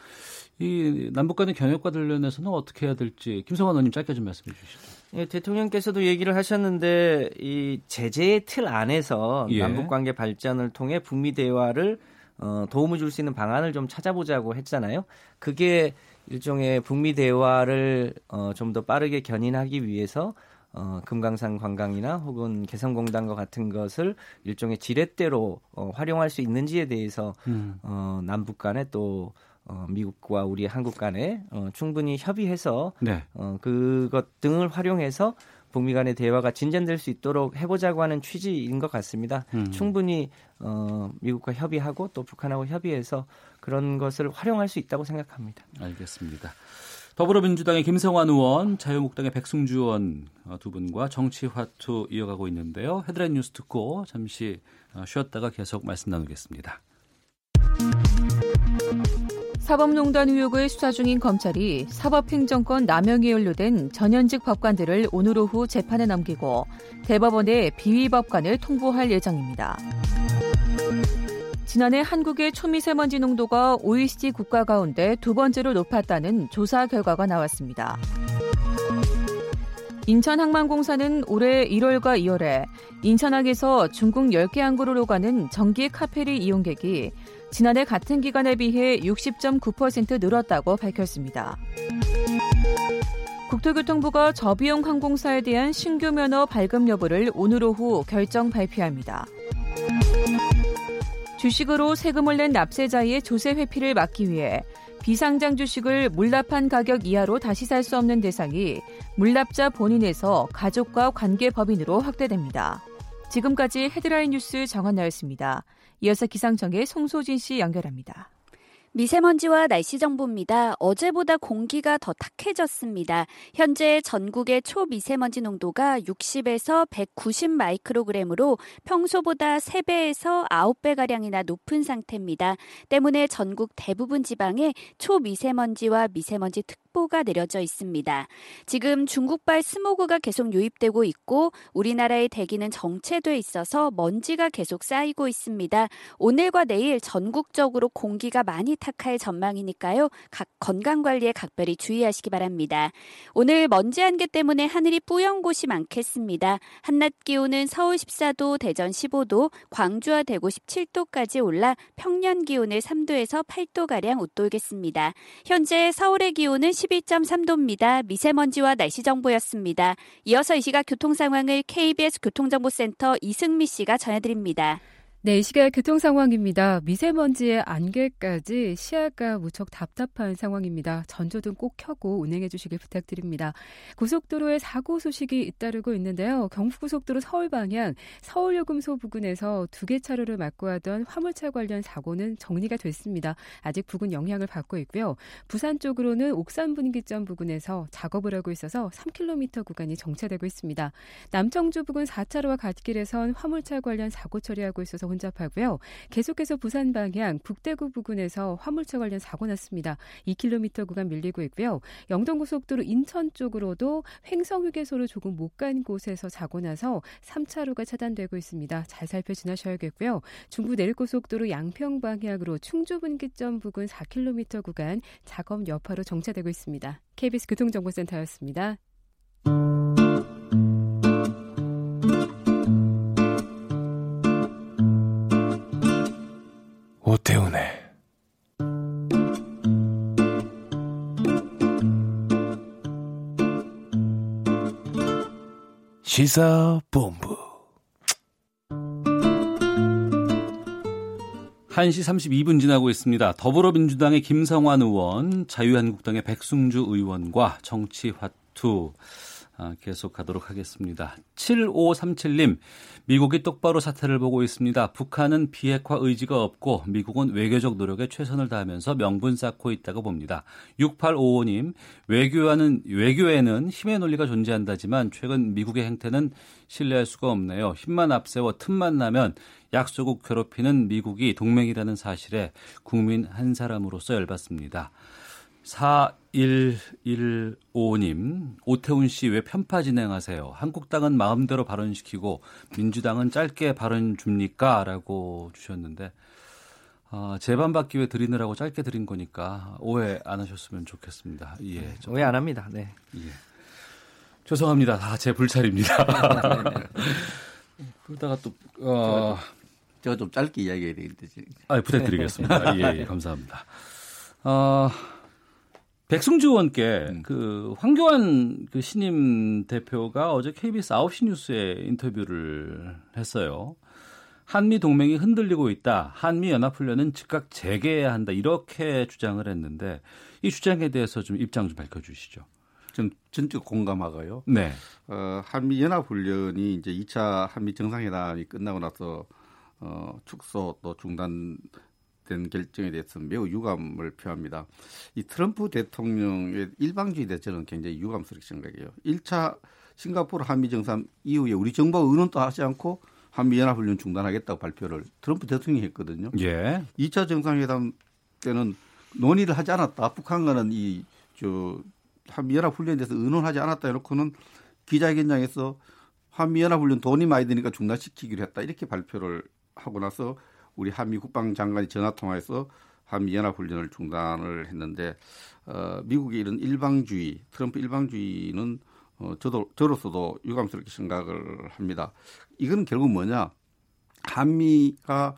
이 남북 간의 경협과 관련해서는 어떻게 해야 될지 김성환 의원님 짧게 좀 말씀해 주시죠. 예, 대통령께서도 얘기를 하셨는데 이 제재의 틀 안에서 예. 남북 관계 발전을 통해 북미 대화를 어, 도움을 줄 수 있는 방안을 좀 찾아보자고 했잖아요. 그게 일종의 북미 대화를 어, 좀 더 빠르게 견인하기 위해서 어, 금강산 관광이나 혹은 개성공단과 같은 것을 일종의 지렛대로 어, 활용할 수 있는지에 대해서 음. 어, 남북 간에 또 어, 미국과 우리 한국 간에 어, 충분히 협의해서 네. 어, 그것 등을 활용해서 북미 간의 대화가 진전될 수 있도록 해보자고 하는 취지인 것 같습니다. 음. 충분히 어, 미국과 협의하고 또 북한하고 협의해서 그런 것을 활용할 수 있다고 생각합니다. 알겠습니다. 더불어민주당의 김성환 의원, 자유한국당의 백승주 의원 어, 두 분과 정치화투 이어가고 있는데요. 헤드라인 뉴스 듣고 잠시 어, 쉬었다가 계속 말씀 나누겠습니다. 사법농단 의혹을 수사 중인 검찰이 사법행정권 남용에 연루된 전현직 법관들을 오늘 오후 재판에 넘기고 대법원에 비위법관을 통보할 예정입니다. 지난해 한국의 초미세먼지 농도가 OECD 국가 가운데 두 번째로 높았다는 조사 결과가 나왔습니다. 인천항만공사는 올해 1월과 2월에 인천항에서 중국 10개 항구로 가는 전기 카페리 이용객이 지난해 같은 기간에 비해 60.9% 늘었다고 밝혔습니다. 국토교통부가 저비용 항공사에 대한 신규 면허 발급 여부를 오늘 오후 결정 발표합니다. 주식으로 세금을 낸 납세자의 조세 회피를 막기 위해 비상장 주식을 물납한 가격 이하로 다시 살 수 없는 대상이 물납자 본인에서 가족과 관계 법인으로 확대됩니다. 지금까지 헤드라인 뉴스 정한나였습니다. 이어서 기상청의 송소진 씨 연결합니다. 미세먼지와 날씨 정보입니다. 어제보다 공기가 더 탁해졌습니다. 현재 전국의 초미세먼지 농도가 60에서 190 마이크로그램으로 평소보다 3배에서 9배가량이나 높은 상태입니다. 때문에 전국 대부분 지방에 초미세먼지와 미세먼지 특 보가 내려져 있습니다. 지금 중국발 스모그가 계속 유입되고 있고 우리나라의 대기는 정체돼 있어서 먼지가 계속 쌓이고 있습니다. 오늘과 내일 전국적으로 공기가 많이 탁할 전망이니까요. 각 건강 관리에 각별히 주의하시기 바랍니다. 오늘 먼지 안개 때문에 하늘이 뿌연 곳이 많겠습니다. 한낮 기온은 서울 14도, 대전 15도, 광주와 대구 17도까지 올라 평년 기온을 3도에서 8도 가량 웃돌겠습니다. 현재 서울의 기온은 12.3도입니다. 미세먼지와 날씨 정보였습니다. 이어서 이 시각 교통 상황을 KBS 교통정보센터 이승미 씨가 전해드립니다. 네, 이 시각 교통 상황입니다. 미세먼지의 안개까지 시야가 무척 답답한 상황입니다. 전조등 꼭 켜고 운행해 주시길 부탁드립니다. 고속도로에 사고 소식이 잇따르고 있는데요. 경부고속도로 서울 방향 서울요금소 부근에서 두 개 차로를 막고 하던 화물차 관련 사고는 정리가 됐습니다. 아직 부근 영향을 받고 있고요. 부산 쪽으로는 옥산 분기점 부근에서 작업을 하고 있어서 3km 구간이 정체되고 있습니다. 남청주 부근 4차로와 갓길에선 화물차 관련 사고 처리하고 있어서 혼잡하고요. 계속해서 부산 방향 북대구 부근에서 화물차 관련 사고 났습니다. 2km 구간 밀리고 있고요. 영동고속도로 인천 쪽으로도 횡성 휴게소를 조금 못 간 곳에서 사고 나서 3차로가 차단되고 있습니다. 잘 살펴 지나셔야겠고요. 중부 내륙고속도로 양평 방향으로 충주 분기점 부근 4km 구간 작업 여파로 정체되고 있습니다. KBS 교통정보센터였습니다. 오태훈의 시사본부 1시 32분 지나고 있습니다. 더불어민주당의 김성환 의원, 자유한국당의 백승주 의원과 정치 화투 아, 계속 가도록 하겠습니다. 7537님, 미국이 똑바로 사태를 보고 있습니다. 북한은 비핵화 의지가 없고 미국은 외교적 노력에 최선을 다하면서 명분 쌓고 있다고 봅니다. 6855님, 외교와는, 외교에는 힘의 논리가 존재한다지만 최근 미국의 행태는 신뢰할 수가 없네요. 힘만 앞세워 틈만 나면 약소국 괴롭히는 미국이 동맹이라는 사실에 국민 한 사람으로서 열받습니다. 4115님, 오태훈 씨 왜 편파 진행하세요? 한국당은 마음대로 발언시키고 민주당은 짧게 발언 줍니까? 라고 주셨는데, 어, 재반받기 위해 드리느라고 짧게 드린 거니까 오해 안 하셨으면 좋겠습니다. 예. 네, 오해 안 합니다. 네. 예. 죄송합니다. 다 제 불찰입니다. 그러다가 또, 어, 제가 좀 짧게 이야기해야 되겠는데. 아, 부탁드리겠습니다. 예, 예, 감사합니다. 어, 백승주 의원께 음. 그 황교안 그 신임 대표가 어제 KBS 9시 뉴스에 인터뷰를 했어요. 한미 동맹이 흔들리고 있다. 한미 연합훈련은 즉각 재개해야 한다. 이렇게 주장을 했는데 이 주장에 대해서 좀 입장 좀 밝혀주시죠. 좀 전적 공감하고요. 네. 어, 한미 연합훈련이 이제 2차 한미 정상회담이 끝나고 나서 어, 축소 또 중단 된 결정에 대해서 매우 유감을 표합니다. 이 트럼프 대통령의 일방주의 대처는 굉장히 유감스럽게 생각해요. 1차 싱가포르 한미 정상 이후에 우리 정부가 의논도 하지 않고 한미 연합훈련 중단하겠다고 발표를 트럼프 대통령이 했거든요. 예. 2차 정상회담 때는 논의를 하지 않았다. 북한과는 이저 한미 연합훈련에 대해서 의논하지 않았다 해놓고는 기자회견장에서 한미 연합훈련 돈이 많이 드니까 중단시키기로 했다. 이렇게 발표를 하고 나서 우리 한미 국방장관이 전화 통화해서 한미 연합 훈련을 중단을 했는데 어, 미국의 이런 일방주의, 트럼프 일방주의는 어, 저도 저로서도 유감스럽게 생각을 합니다. 이건 결국 뭐냐? 한미가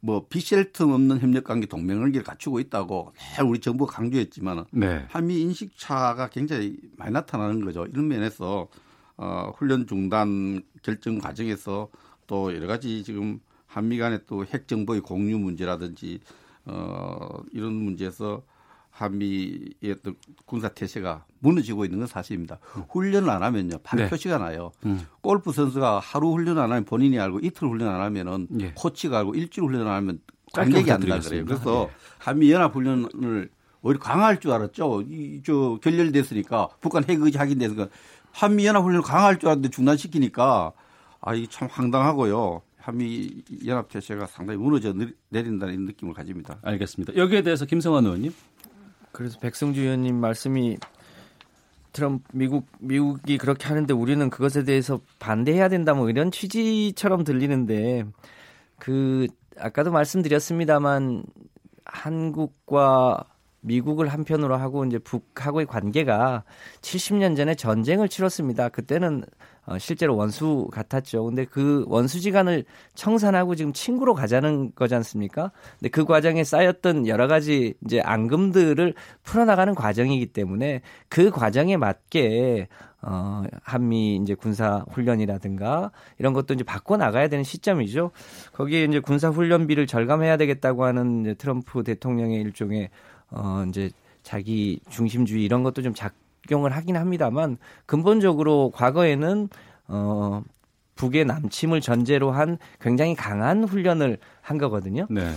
뭐 비셀 틈 없는 협력 관계 동맹을 갖추고 있다고 우리 정부가 강조했지만 네. 한미 인식 차가 굉장히 많이 나타나는 거죠. 이런 면에서 어, 훈련 중단 결정 과정에서 또 여러 가지 지금 한미 간의 또 핵 정보의 공유 문제라든지 어 이런 문제에서 한미의 또 군사 태세가 무너지고 있는 건 사실입니다. 음. 훈련을 안 하면요. 바로 네. 표시가 나요. 음. 골프 선수가 하루 훈련 안 하면 본인이 알고 이틀 훈련 안 하면은 예. 코치가 알고 일주일 훈련 안 하면 관객이 안다 그래요. 그래서 네. 한미 연합 훈련을 오히려 강화할 줄 알았죠. 이 저 결렬됐으니까 북한 핵 의지 확인돼서 한미 연합 훈련을 강화할 줄 알았는데 중단시키니까 아 이게 참 황당하고요. 한미 연합 체제가 상당히 무너져 내린다는 느낌을 가집니다. 알겠습니다. 여기에 대해서 김성환 의원님. 그래서 백승주 의원님 말씀이 트럼 미국 미국이 그렇게 하는데 우리는 그것에 대해서 반대해야 된다 뭐 이런 취지처럼 들리는데 그 아까도 말씀드렸습니다만 한국과 미국을 한편으로 하고 이제 북하고의 관계가 70년 전에 전쟁을 치렀습니다. 그때는 어, 실제로 원수 같았죠. 근데 그 원수지간을 청산하고 지금 친구로 가자는 거지 않습니까? 근데 그 과정에 쌓였던 여러 가지 이제 앙금들을 풀어나가는 과정이기 때문에 그 과정에 맞게 어, 한미 이제 군사 훈련이라든가 이런 것도 이제 바꿔 나가야 되는 시점이죠. 거기에 이제 군사 훈련비를 절감해야 되겠다고 하는 트럼프 대통령의 일종의 어, 이제 자기 중심주의 이런 것도 좀 작, 적용을 하긴 합니다만 근본적으로 과거에는 어 북의 남침을 전제로 한 굉장히 강한 훈련을 한 거거든요. 네.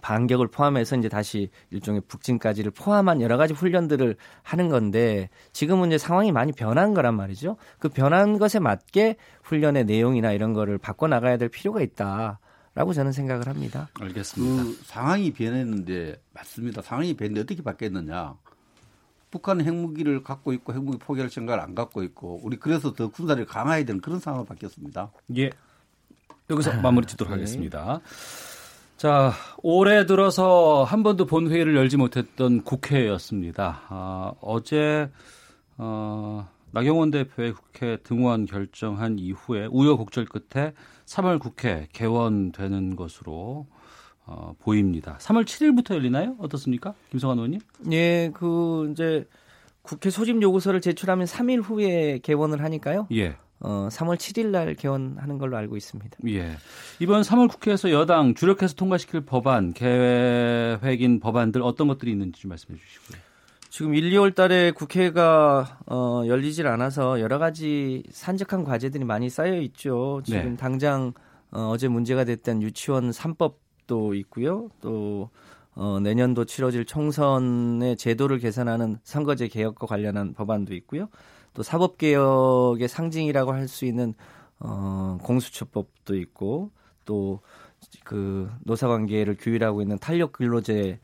반격을 포함해서 이제 다시 일종의 북진까지를 포함한 여러 가지 훈련들을 하는 건데 지금은 이제 상황이 많이 변한 거란 말이죠. 그 변한 것에 맞게 훈련의 내용이나 이런 거를 바꿔 나가야 될 필요가 있다. 라고 저는 생각을 합니다. 알겠습니다. 그 상황이 변했는데 맞습니다. 상황이 변했는데 어떻게 바뀌었느냐? 북한은 핵무기를 갖고 있고 핵무기 포기할 생각을 안 갖고 있고 우리 그래서 더 군사를 강화해야 되는 그런 상황으로 바뀌었습니다. 예. 여기서 마무리 짓도록 네. 하겠습니다. 자, 올해 들어서 한 번도 본회의를 열지 못했던 국회였습니다. 아, 어제 어, 나경원 대표의 국회 등원 결정한 이후에 우여곡절 끝에 3월 국회 개원되는 것으로 어, 보입니다. 3월 7일부터 열리나요? 어떻습니까? 김성환 의원님? 예, 그 이제 국회 소집 요구서를 제출하면 3일 후에 개원을 하니까요. 예. 어, 3월 7일 날 개원하는 걸로 알고 있습니다. 예. 이번 3월 국회에서 여당 주력해서 통과시킬 법안, 계획인 법안들 어떤 것들이 있는지 좀 말씀해 주시고요. 지금 1, 2월 달에 국회가 어, 열리질 않아서 여러 가지 산적한 과제들이 많이 쌓여 있죠. 지금 네. 당장 어, 어제 문제가 됐던 유치원 3법도 있고요. 또 어, 내년도 치러질 총선의 제도를 개선하는 선거제 개혁과 관련한 법안도 있고요. 또 사법 개혁의 상징이라고 할 수 있는 어, 공수처법도 있고 또 그 노사관계를 규율하고 있는 탄력 근로제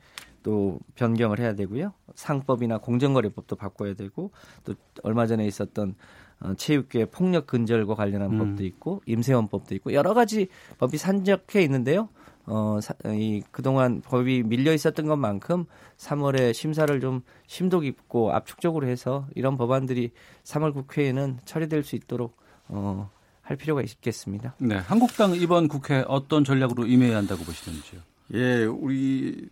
또 변경을 해야 되고요. 상법이나 공정거래법도 바꿔야 되고 또 얼마 전에 있었던 어, 체육계 폭력 근절과 관련한 음. 법도 있고 임세원법도 있고 여러 가지 법이 산적해 있는데요. 어, 사, 이 그동안 법이 밀려 있었던 것만큼 3월에 심사를 좀 심도 깊고 압축적으로 해서 이런 법안들이 3월 국회에는 처리될 수 있도록 어, 할 필요가 있겠습니다. 네, 한국당 이번 국회 어떤 전략으로 임해야 한다고 보시는지요? 예, 우리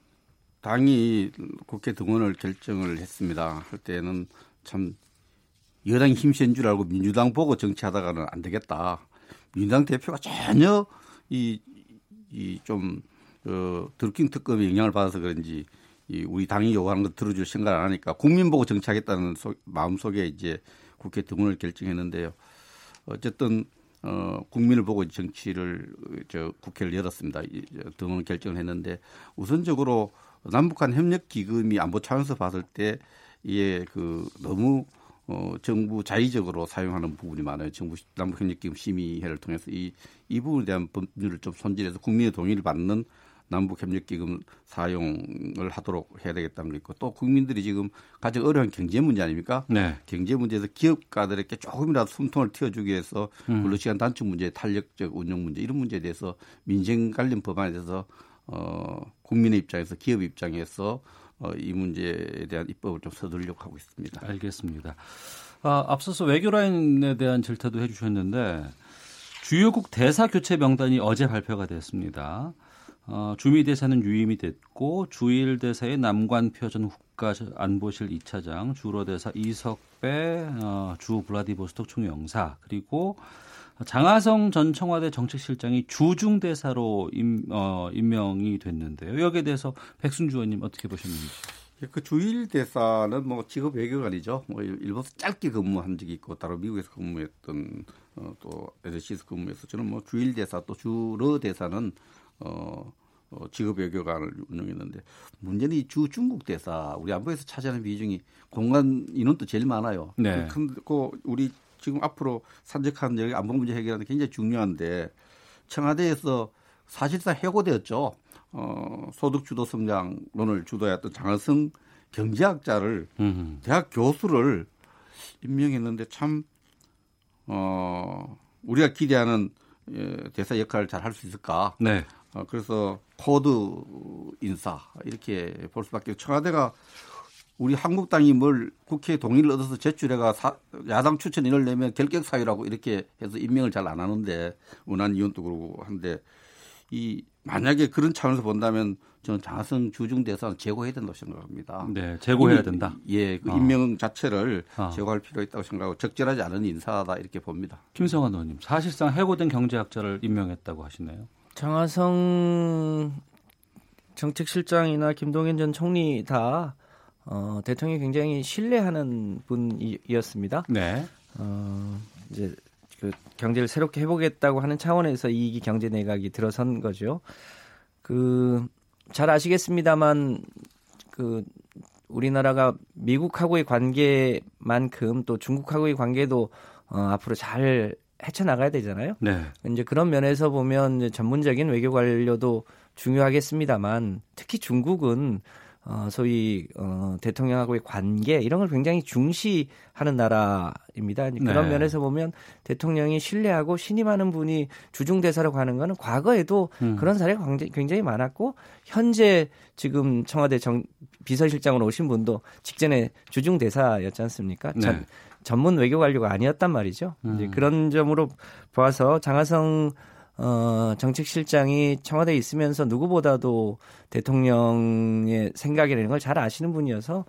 당이 국회 등원을 결정을 했습니다. 할 때는 참 여당이 힘센 줄 알고 민주당 보고 정치하다가는 안 되겠다. 민주당 대표가 전혀 이, 이 좀, 어, 들킨 특검의 영향을 받아서 그런지 이 우리 당이 요구하는 거 들어줄 생각을 안 하니까 국민 보고 정치하겠다는 소, 마음 속에 이제 국회 등원을 결정했는데요. 어쨌든 어, 국민을 보고 정치를 저 국회를 열었습니다. 이, 등원 결정을 했는데 우선적으로 남북한 협력 기금이 안보 차원에서 봤을 때 이게 그 너무 어, 정부 자의적으로 사용하는 부분이 많아요. 정부 남북협력기금 심의회를 통해서 이, 이 부분에 대한 법률을 좀 손질해서 국민의 동의를 받는 남북협력기금 사용을 하도록 해야 되겠다는 거 있고 또 국민들이 지금 가장 어려운 경제 문제 아닙니까? 네. 경제 문제에서 기업가들에게 조금이라도 숨통을 틔워주기 위해서 음. 근로시간 단축 문제, 탄력적 운영 문제 이런 문제에 대해서 민생 관련 법안에 대해서 어, 국민의 입장에서 기업 입장에서 어, 이 문제에 대한 입법을 좀 서두르려고 하고 있습니다. 알겠습니다. 아, 앞서서 외교 라인에 대한 질타도 해주셨는데 주요국 대사 교체 명단이 어제 발표가 됐습니다. 어, 주미 대사는 유임이 됐고 주일 대사의 남관 표 전 국가 안보실 2차장, 주로 대사 이석배, 어, 주 블라디보스톡 총영사 그리고 장하성 전 청와대 정책실장이 주중대사로 임, 어, 임명이 됐는데요. 여기에 대해서 백순주 의원님 어떻게 보셨는지. 예, 그 주일 대사는 뭐 직업 외교관이죠. 뭐 일본에서 짧게 근무한 적이 있고 따로 미국에서 근무했던 어, 또 에드시스 근무해서 저는 뭐 주일 대사 또 주러 대사는 어, 어 직업 외교관을 운영했는데 문제는 이 주 중국 대사 우리 안보에서 차지하는 비중이 공간 인원도 제일 많아요. 네. 그, 그 우리 지금 앞으로 산적한 여기 안보 문제 해결하는 게 굉장히 중요한데 청와대에서 사실상 해고되었죠. 어, 소득 주도 성장론을 주도했던 장하성 경제학자를 음흠. 대학 교수를 임명했는데 참 어, 우리가 기대하는 예, 대사 역할을 잘 할 수 있을까? 네. 어, 그래서 코드 인사 이렇게 볼 수밖에 청와대가 우리 한국당이 뭘 국회 동의를 얻어서 제출해가 사, 야당 추천인을 내면 결격 사유라고 이렇게 해서 임명을 잘 안 하는데 원한 의원도 그러고 한데 이 만약에 그런 차원에서 본다면 저는 장하성 주중 대상 제고해야 된다고 생각합니다. 네, 제고해야 된다. 예, 그 어. 임명 자체를 어. 제고할 필요가 있다고 생각하고 적절하지 않은 인사다 이렇게 봅니다. 김성환 의원님, 사실상 해고된 경제학자를 임명했다고 하시네요. 장하성 정책실장이나 김동연 전 총리 다 어, 대통령이 굉장히 신뢰하는 분이었습니다. 네. 어, 이제 그 경제를 새롭게 해보겠다고 하는 차원에서 이기 경제 내각이 들어선 거죠. 그 잘 아시겠습니다만 그 우리나라가 미국하고의 관계만큼 또 중국하고의 관계도 어, 앞으로 잘 헤쳐나가야 되잖아요. 네. 이제 그런 면에서 보면 전문적인 외교 관료도 중요하겠습니다만 특히 중국은 어, 소위 어, 대통령하고의 관계 이런 걸 굉장히 중시하는 나라입니다. 그런 네. 면에서 보면 대통령이 신뢰하고 신임하는 분이 주중 대사로 가는 거는 과거에도 음. 그런 사례가 굉장히 많았고 현재 지금 청와대 정, 비서실장으로 오신 분도 직전에 주중 대사였지 않습니까? 네. 전, 전문 외교 관료가 아니었단 말이죠. 음. 이제 그런 점으로 봐서 장하성 어, 정책실장이 청와대에 있으면서 누구보다도 대통령의 생각이라는 걸 잘 아시는 분이어서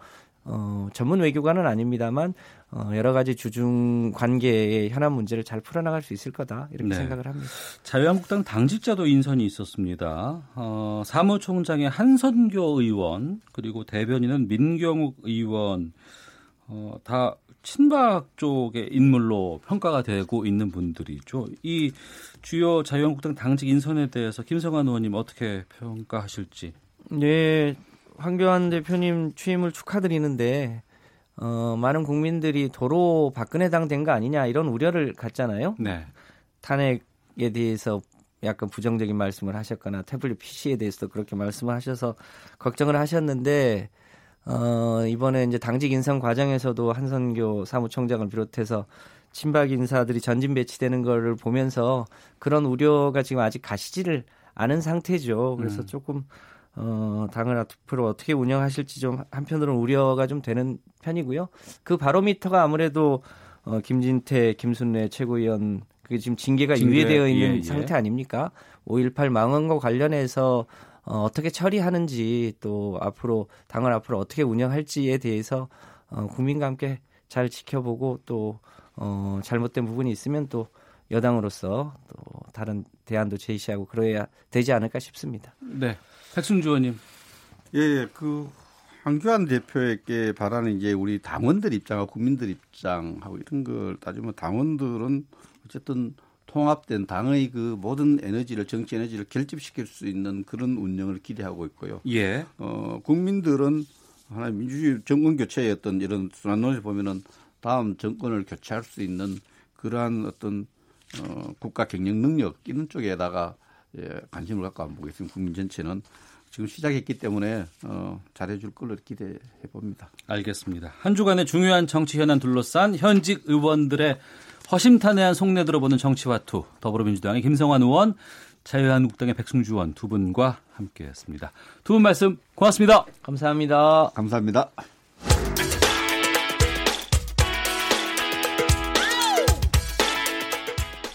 어, 전문 외교관은 아닙니다만 어, 여러 가지 주중 관계의 현안 문제를 잘 풀어나갈 수 있을 거다 이렇게 네. 생각을 합니다. 자유한국당 당직자도 인선이 있었습니다. 어, 사무총장의 한선교 의원 그리고 대변인은 민경욱 의원 어, 다 친박 쪽의 인물로 평가가 되고 있는 분들이죠. 이 주요 자유한국당 당직 인선에 대해서 김성환 의원님 어떻게 평가하실지. 네, 황교안 대표님 취임을 축하드리는데 어, 많은 국민들이 도로 박근혜 당 된 거 아니냐 이런 우려를 갖잖아요. 네. 탄핵에 대해서 약간 부정적인 말씀을 하셨거나 태블릿 PC에 대해서도 그렇게 말씀을 하셔서 걱정을 하셨는데 어, 이번에 이제 당직 인선 과정에서도 한선교 사무총장을 비롯해서 친박 인사들이 전진 배치되는 거를 보면서 그런 우려가 지금 아직 가시지를 않은 상태죠. 그래서 음. 조금 어, 당을 앞으로 어떻게 운영하실지 좀 한편으로는 우려가 좀 되는 편이고요. 그 바로미터가 아무래도 어, 김진태, 김순례 최고위원 그게 지금 징계가 징계, 유예되어 있는 예, 예. 상태 아닙니까? 5.18 망언과 관련해서 어, 어떻게 처리하는지 또 앞으로 당을 앞으로 어떻게 운영할지에 대해서 어, 국민과 함께 잘 지켜보고 또 어, 잘못된 부분이 있으면 또 여당으로서 또 다른 대안도 제시하고 그래야 되지 않을까 싶습니다. 네, 백승주 의원님. 예, 예, 그 황교안 대표에게 바라는 이제 우리 당원들 입장하고 국민들 입장하고 이런 걸 따지면 당원들은 어쨌든 통합된 당의 그 모든 에너지를 정치 에너지를 결집시킬 수 있는 그런 운영을 기대하고 있고요. 예. 어, 국민들은 하나 민주주의 정권 교체의 어떤 이런 순환론을 보면은 다음 정권을 교체할 수 있는 그러한 어떤 어, 국가 경영 능력 이런 쪽에다가 예, 관심을 갖고 안 보겠습니다. 국민 전체는 지금 시작했기 때문에 어, 잘해줄 걸로 기대해 봅니다. 알겠습니다. 한 주간의 중요한 정치 현안 둘러싼 현직 의원들의 허심탄회한 속내 들어보는 정치와투 더불어민주당의 김성환 의원, 자유한국당의 백승주 의원 두 분과 함께했습니다. 두 분 말씀 고맙습니다. 감사합니다. 감사합니다.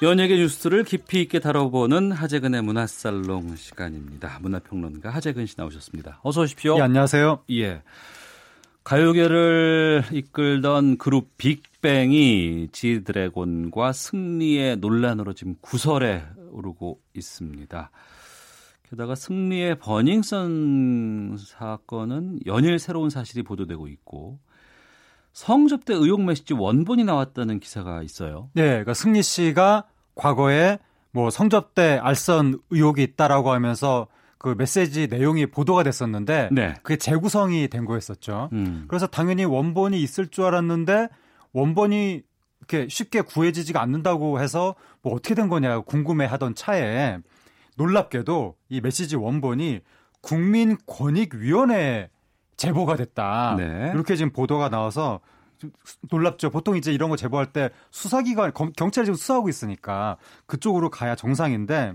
연예계 뉴스를 깊이 있게 다뤄보는 하재근의 문화살롱 시간입니다. 문화평론가 하재근 씨 나오셨습니다. 어서 오십시오. 예, 안녕하세요. 예. 가요계를 이끌던 그룹 빅뱅이 지드래곤과 승리의 논란으로 지금 구설에 오르고 있습니다. 게다가 승리의 버닝썬 사건은 연일 새로운 사실이 보도되고 있고 성접대 의혹 메시지 원본이 나왔다는 기사가 있어요. 네, 그러니까 승리 씨가 과거에 뭐 성접대 알선 의혹이 있다라고 하면서 그 메시지 내용이 보도가 됐었는데 네. 그게 재구성이 된 거였었죠. 음. 그래서 당연히 원본이 있을 줄 알았는데 원본이 이렇게 쉽게 구해지지가 않는다고 해서 뭐 어떻게 된 거냐 궁금해하던 차에 놀랍게도 이 메시지 원본이 국민권익위원회 제보가 됐다. 네. 이렇게 지금 보도가 나와서 놀랍죠. 보통 이제 이런 거 제보할 때 수사기관 경찰이 지금 수사하고 있으니까 그쪽으로 가야 정상인데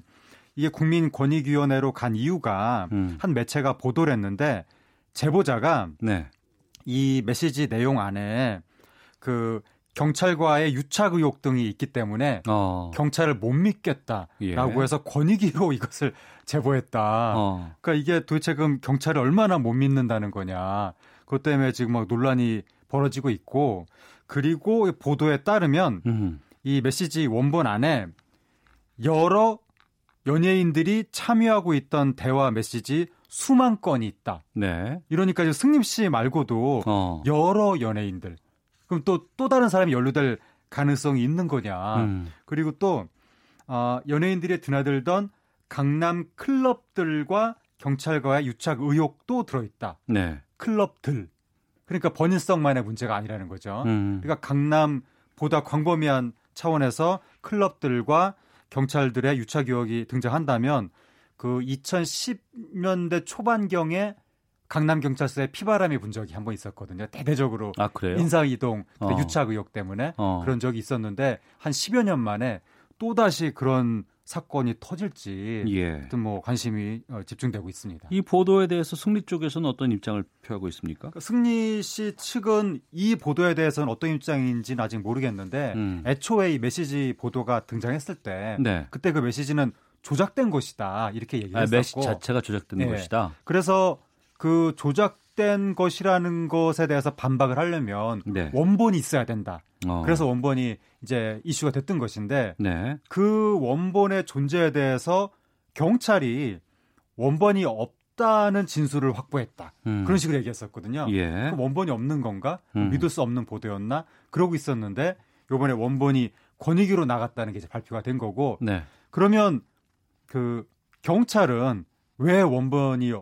이게 국민권익위원회로 간 이유가 음. 한 매체가 보도를 했는데 제보자가 네. 이 메시지 내용 안에 그 경찰과의 유착 의혹 등이 있기 때문에 어. 경찰을 못 믿겠다라고 예. 해서 권익위로 이것을 제보했다. 어. 그러니까 이게 도대체 그럼 경찰을 얼마나 못 믿는다는 거냐. 그것 때문에 지금 막 논란이 벌어지고 있고 그리고 보도에 따르면 음. 이 메시지 원본 안에 여러 연예인들이 참여하고 있던 대화 메시지 수만 건이 있다. 네. 이러니까 승림 씨 말고도 어. 여러 연예인들 그럼 또또 다른 사람이 연루될 가능성이 있는 거냐. 음. 그리고 또 어, 연예인들이 드나들던 강남 클럽들과 경찰과의 유착 의혹도 들어있다. 네. 클럽들. 그러니까 번인성만의 문제가 아니라는 거죠. 음. 그러니까 강남보다 광범위한 차원에서 클럽들과 경찰들의 유착 의혹이 등장한다면 그 2010년대 초반경에 강남 경찰서에 피바람이 분 적이 한 번 있었거든요. 대대적으로 아, 인사 이동, 어. 유착 의혹 때문에 어. 그런 적이 있었는데 한 10여 년 만에 또 다시 그런 사건이 터질지 예. 뭐 관심이 어, 집중되고 있습니다. 이 보도에 대해서 승리 쪽에서는 어떤 입장을 표하고 있습니까? 그러니까 승리 씨 측은 이 보도에 대해서는 어떤 입장인지는 아직 모르겠는데 음. 애초에 이 메시지 보도가 등장했을 때 네. 그때 그 메시지는 조작된 것이다 이렇게 얘기했었고 아, 메시지 자체가 조작된 네. 것이다. 그래서 그 조작된 것이라는 것에 대해서 반박을 하려면 네. 원본이 있어야 된다. 어. 그래서 원본이 이제 이슈가 됐던 것인데 네. 그 원본의 존재에 대해서 경찰이 원본이 없다는 진술을 확보했다. 음. 그런 식으로 얘기했었거든요. 예. 그 원본이 없는 건가? 음. 믿을 수 없는 보도였나? 그러고 있었는데 요번에 원본이 권익위로 나갔다는 게 이제 발표가 된 거고 네. 그러면 그 경찰은 왜 원본이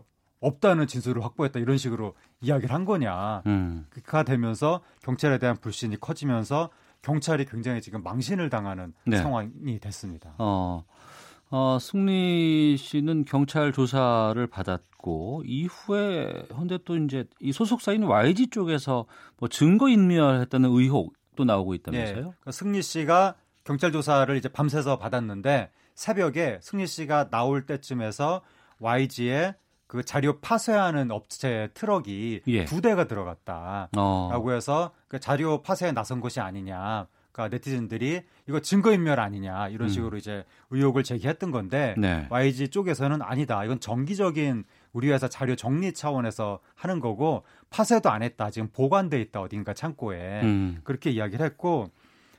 없다는 진술을 확보했다 이런 식으로 이야기를 한 거냐. 음. 가 되면서 경찰에 대한 불신이 커지면서 경찰이 굉장히 지금 망신을 당하는 네. 상황이 됐습니다. 어. 어, 승리 씨는 경찰 조사를 받았고 이후에 헌데 또 이제 이 소속사인 YG 쪽에서 뭐 증거 인멸했다는 의혹도 나오고 있다면서요? 네. 그러니까 승리 씨가 경찰 조사를 이제 밤새서 받았는데 새벽에 승리 씨가 나올 때쯤에서 YG에 그 자료 파쇄하는 업체 트럭이 예. 두 대가 들어갔다라고 어. 해서 그 자료 파쇄에 나선 것이 아니냐. 그러니까 네티즌들이 이거 증거인멸 아니냐 이런 음. 식으로 음. 이제 의혹을 제기했던 건데 네. YG 쪽에서는 아니다. 이건 정기적인 우리 회사 자료 정리 차원에서 하는 거고 파쇄도 안 했다. 지금 보관돼 있다 어딘가 창고에 음. 그렇게 이야기를 했고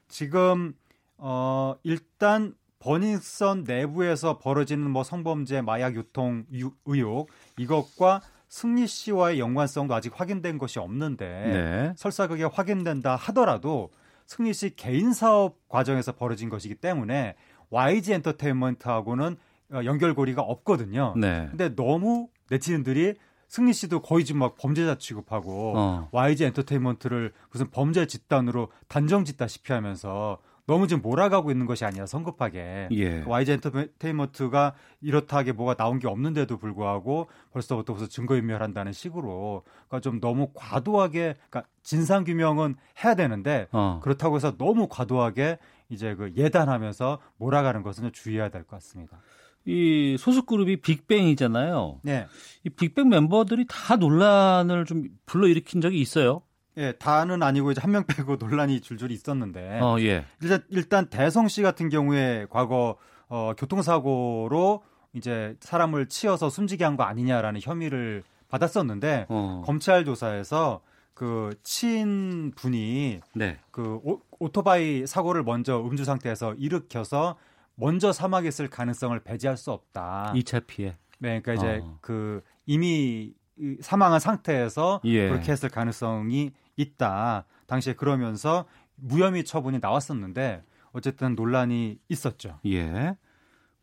지금 어 일단 버닝썬 내부에서 벌어지는 뭐 성범죄, 마약 유통 의혹 이것과 승리 씨와의 연관성도 아직 확인된 것이 없는데 네. 설사 그게 확인된다 하더라도 승리 씨 개인 사업 과정에서 벌어진 것이기 때문에 YG 엔터테인먼트하고는 어, 연결고리가 없거든요. 네. 근데 너무 네티즌들이 승리 씨도 거의 지금 막 범죄자 취급하고 어. YG 엔터테인먼트를 무슨 범죄 집단으로 단정 짓다시피 하면서 너무 지금 몰아가고 있는 것이 아니라 성급하게 예. YG 엔터테인먼트가 이렇다하게 뭐가 나온 게 없는데도 불구하고 벌써부터 무슨 증거인멸한다는 식으로 그러니까 좀 너무 과도하게 그러니까 진상 규명은 해야 되는데 어. 그렇다고 해서 너무 과도하게 이제 그 예단하면서 몰아가는 것은 좀 주의해야 될 것 같습니다. 이 소속 그룹이 빅뱅이잖아요. 네. 이 빅뱅 멤버들이 다 논란을 좀 불러일으킨 적이 있어요. 예, 다는 아니고 이제 한 명 빼고 논란이 줄줄이 있었는데. 어, 예. 일단 일단 대성 씨 같은 경우에 과거 어, 교통사고로 이제 사람을 치어서 숨지게 한 거 아니냐라는 혐의를 받았었는데 어. 검찰 조사에서 그 치인 분이 네. 그 오, 오토바이 사고를 먼저 음주 상태에서 일으켜서 먼저 사망했을 가능성을 배제할 수 없다. 2차 피해. 네, 그러니까 이제 어. 그 이미 사망한 상태에서 예. 그렇게 했을 가능성이 있다. 당시에 그러면서 무혐의 처분이 나왔었는데 어쨌든 논란이 있었죠. 예.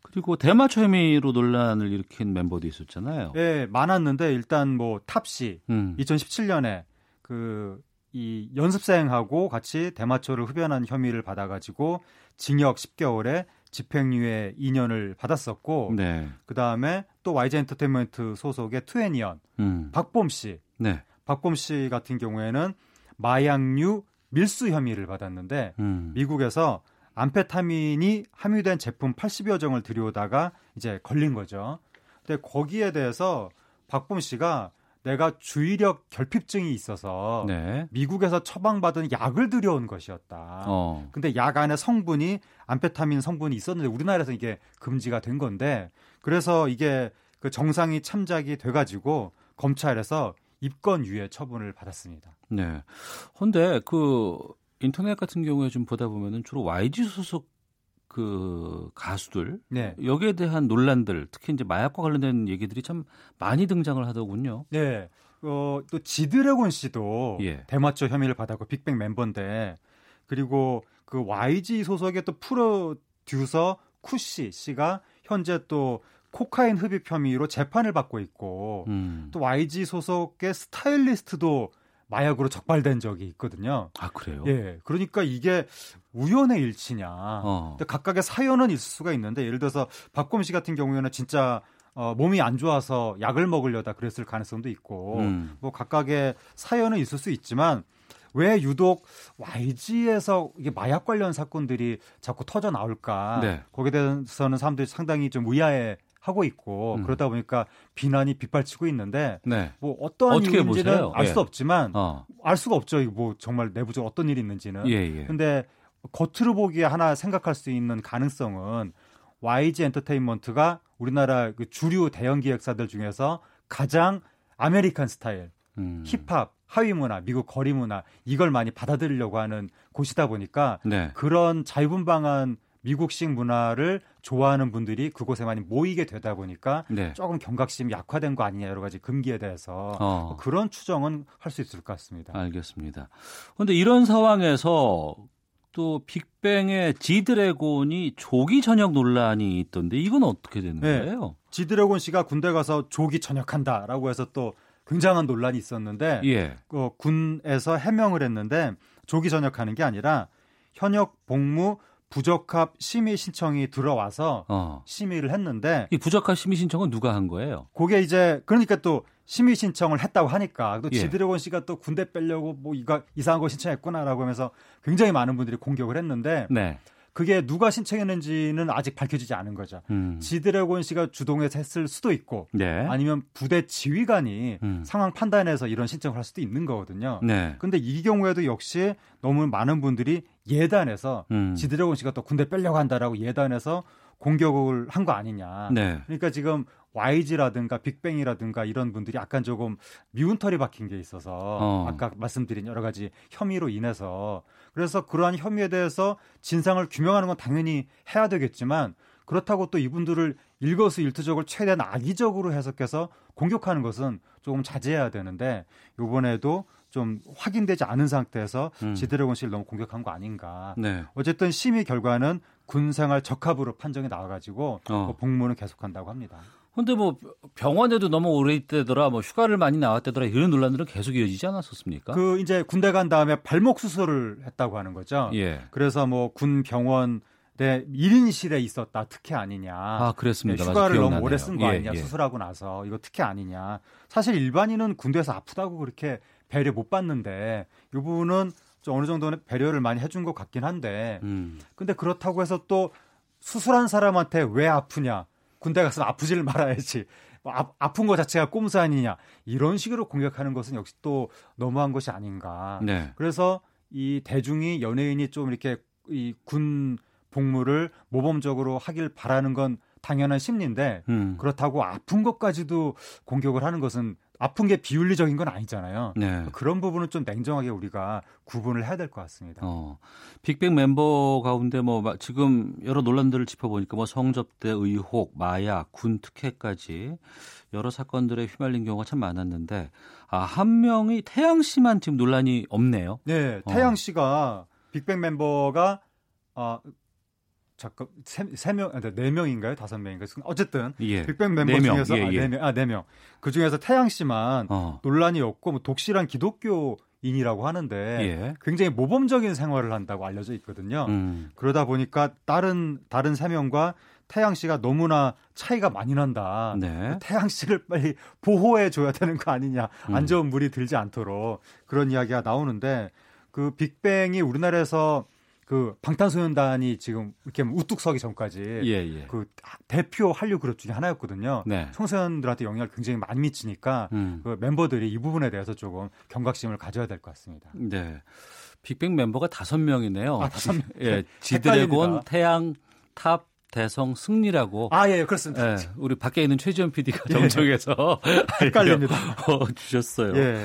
그리고 대마초 혐의로 논란을 일으킨 멤버도 있었잖아요. 예, 많았는데 일단 뭐 탑씨 음. 2017년에 그 이 연습생하고 같이 대마초를 흡연한 혐의를 받아가지고 징역 10개월에 집행유예 2년을 받았었고 네. 그 다음에 또 YG 엔터테인먼트 소속의 투애니언 음. 박범 씨, 네. 박범 씨 같은 경우에는 마약류 밀수 혐의를 받았는데 음. 미국에서 암페타민이 함유된 제품 80여 종을 들여오다가 이제 걸린 거죠. 근데 거기에 대해서 박범 씨가 내가 주의력 결핍증이 있어서 네. 미국에서 처방받은 약을 들여온 것이었다. 어. 근데 약 안에 성분이 암페타민 성분이 있었는데 우리나라에서 이게 금지가 된 건데 그래서 이게 그 정상이 참작이 돼가지고 검찰에서 입건 유예 처분을 받았습니다. 네. 근데 그 인터넷 같은 경우에 좀 보다 보면은 주로 YG 소속 그 가수들 네. 여기에 대한 논란들 특히 이제 마약과 관련된 얘기들이 참 많이 등장을 하더군요. 네. 어, 또 지드래곤 씨도 예. 대마초 혐의를 받았고 빅뱅 멤버인데 그리고 그 YG 소속의 또 프로듀서 쿠시 씨가 현재 또 코카인 흡입 혐의로 재판을 받고 있고 음. 또 YG 소속의 스타일리스트도 마약으로 적발된 적이 있거든요. 아 그래요? 예. 그러니까 이게 우연의 일치냐. 어. 각각의 사연은 있을 수가 있는데 예를 들어서 박범 씨 같은 경우에는 진짜 어, 몸이 안 좋아서 약을 먹으려다 그랬을 가능성도 있고 음. 뭐 각각의 사연은 있을 수 있지만 왜 유독 YG에서 이게 마약 관련 사건들이 자꾸 터져 나올까? 네. 거기에 대해서는 사람들이 상당히 좀 의아해 하고 있고 음. 그러다 보니까 비난이 빗발치고 있는데 네. 뭐 어떠한 이유인지는 알수 예. 없지만 어. 알 수가 없죠. 이거 뭐 정말 내부적으로 어떤 일이 있는지는. 예, 예. 근데 겉으로 보기에 하나 생각할 수 있는 가능성은 YG 엔터테인먼트가 우리나라 그 주류 대형 기획사들 중에서 가장 American 스타일, 음. 힙합, 하위 문화, 미국 거리 문화 이걸 많이 받아들이려고 하는 곳이다 보니까 네. 그런 자유분방한 미국식 문화를 좋아하는 분들이 그곳에 많이 모이게 되다 보니까 네. 조금 경각심이 약화된 거 아니냐 여러 가지 금기에 대해서 어. 뭐 그런 추정은 할 수 있을 것 같습니다. 알겠습니다. 그런데 이런 상황에서 또 빅뱅의 지드래곤이 조기 전역 논란이 있던데 이건 어떻게 되는 네. 거예요? 지드래곤 씨가 군대 가서 조기 전역한다라고 해서 또 굉장한 논란이 있었는데 예. 그 군에서 해명을 했는데 조기 전역하는 게 아니라 현역 복무 부적합 심의 신청이 들어와서 어. 심의를 했는데 이 부적합 심의 신청은 누가 한 거예요? 그게 이제 그러니까 또 심의 신청을 했다고 하니까 또 예. 지드래곤 씨가 또 군대 빼려고 뭐 이거 이상한 거 신청했구나라고 하면서 굉장히 많은 분들이 공격을 했는데 네. 그게 누가 신청했는지는 아직 밝혀지지 않은 거죠. 음. 지드래곤 씨가 주동해서 했을 수도 있고 네. 아니면 부대 지휘관이 음. 상황 판단해서 이런 신청을 할 수도 있는 거거든요. 네. 근데 이 경우에도 역시 너무 많은 분들이 예단해서 음. 지드래곤 씨가 또 군대 빼려고 한다라고 예단해서 공격을 한 거 아니냐. 네. 그러니까 지금 YG라든가 빅뱅이라든가 이런 분들이 약간 조금 미운 털이 박힌 게 있어서 어. 아까 말씀드린 여러 가지 혐의로 인해서 그래서 그러한 혐의에 대해서 진상을 규명하는 건 당연히 해야 되겠지만 그렇다고 또 이분들을 일거수일투족을 최대한 악의적으로 해석해서 공격하는 것은 조금 자제해야 되는데 이번에도 좀 확인되지 않은 상태에서 음. 지드래곤 씨를 너무 공격한 거 아닌가. 네. 어쨌든 심의 결과는 군생활 적합으로 판정이 나와가지고 어. 뭐 복무는 계속한다고 합니다. 근데 뭐 병원에도 너무 오래 있대더라, 뭐 휴가를 많이 나왔대더라 이런 논란들은 계속 이어지지 않았었습니까? 그 이제 군대 간 다음에 발목 수술을 했다고 하는 거죠. 예. 그래서 뭐 군 병원 내 1인실에 있었다 특혜 아니냐. 아 그랬습니다. 네, 휴가를 너무 오래 쓴 거 아니냐. 예, 예. 수술하고 나서 이거 특혜 아니냐. 사실 일반인은 군대에서 아프다고 그렇게 배려 못 받는데 이 부분은 좀 어느 정도는 배려를 많이 해준 것 같긴 한데. 음. 근데 그렇다고 해서 또 수술한 사람한테 왜 아프냐. 군대 가서 아프지를 말아야지. 뭐 아, 아픈 것 자체가 꼼수 아니냐. 이런 식으로 공격하는 것은 역시 또 너무한 것이 아닌가. 네. 그래서 이 대중이 연예인이 좀 이렇게 이 군 복무를 모범적으로 하길 바라는 건 당연한 심리인데 음. 그렇다고 아픈 것까지도 공격을 하는 것은 아픈 게 비윤리적인 건 아니잖아요. 네. 그런 부분은 좀 냉정하게 우리가 구분을 해야 될 것 같습니다. 어, 빅뱅 멤버 가운데 뭐 지금 여러 논란들을 짚어보니까 뭐 성접대 의혹, 마약, 군 특혜까지 여러 사건들에 휘말린 경우가 참 많았는데 아, 한 명이 태양 씨만 지금 논란이 없네요. 네, 태양 어. 씨가 어. 빅뱅 멤버가 어, 잠깐 세, 명, 아, 네 명인가요? 다섯 명인가요? 어쨌든 예. 빅뱅 멤버 네 중에서 예, 예. 아, 네 명, 아, 네 명. 그 중에서 태양 씨만 어. 논란이 없고 뭐 독실한 기독교 인이라고 하는데 예. 굉장히 모범적인 생활을 한다고 알려져 있거든요. 음. 그러다 보니까 다른 다른 세 명과 태양 씨가 너무나 차이가 많이 난다. 네. 태양 씨를 빨리 보호해 줘야 되는 거 아니냐. 음. 안 좋은 물이 들지 않도록 그런 이야기가 나오는데 그 빅뱅이 우리나라에서 그 방탄소년단이 지금 이렇게 우뚝 서기 전까지 예, 예. 그 대표 한류 그룹 중에 하나였거든요. 네. 청소년들한테 영향을 굉장히 많이 미치니까 음. 그 멤버들이 이 부분에 대해서 조금 경각심을 가져야 될 것 같습니다. 네. 빅뱅 멤버가 다섯 명이네요. 아, 다섯 명. 예, 지드래곤, 태양, 탑, 대성 승리라고. 아, 예, 그렇습니다. 예, 우리 밖에 있는 최지원 PD가 예. 정정해서 헷갈립니다. 어, 주셨어요. 예.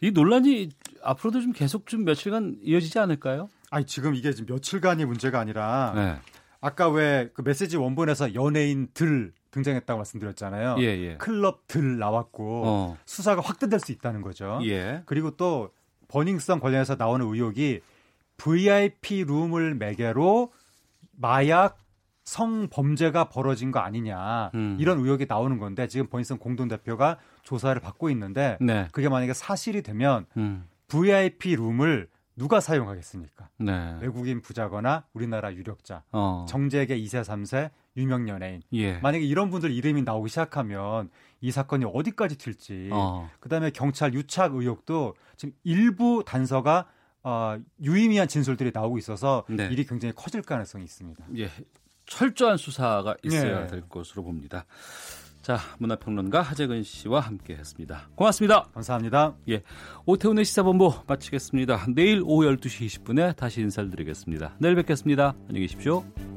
이 논란이 앞으로도 좀 계속 좀 며칠간 이어지지 않을까요? 아니 지금 이게 지금 며칠간이 문제가 아니라 네. 아까 왜 그 메시지 원본에서 연예인들 등장했다고 말씀드렸잖아요. 예, 예. 클럽들 나왔고 어. 수사가 확대될 수 있다는 거죠. 예. 그리고 또 버닝썬 관련해서 나오는 의혹이 VIP 룸을 매개로 마약 성범죄가 벌어진 거 아니냐 음. 이런 의혹이 나오는 건데 지금 버닝성 공동 대표가 조사를 받고 있는데 네. 그게 만약에 사실이 되면 음. VIP 룸을 누가 사용하겠습니까? 네. 외국인 부자거나 우리나라 유력자, 어. 정재계 2세, 3세, 유명 연예인. 예. 만약에 이런 분들 이름이 나오기 시작하면 이 사건이 어디까지 튈지. 어. 그다음에 경찰 유착 의혹도 지금 일부 단서가 어, 유의미한 진술들이 나오고 있어서 네. 일이 굉장히 커질 가능성이 있습니다. 예. 철저한 수사가 있어야 네. 될 것으로 봅니다. 자, 문화평론가 하재근 씨와 함께 했습니다. 고맙습니다. 감사합니다. 예. 오태훈의 시사본부 마치겠습니다. 내일 오후 12시 20분에 다시 인사를 드리겠습니다. 내일 뵙겠습니다. 안녕히 계십시오.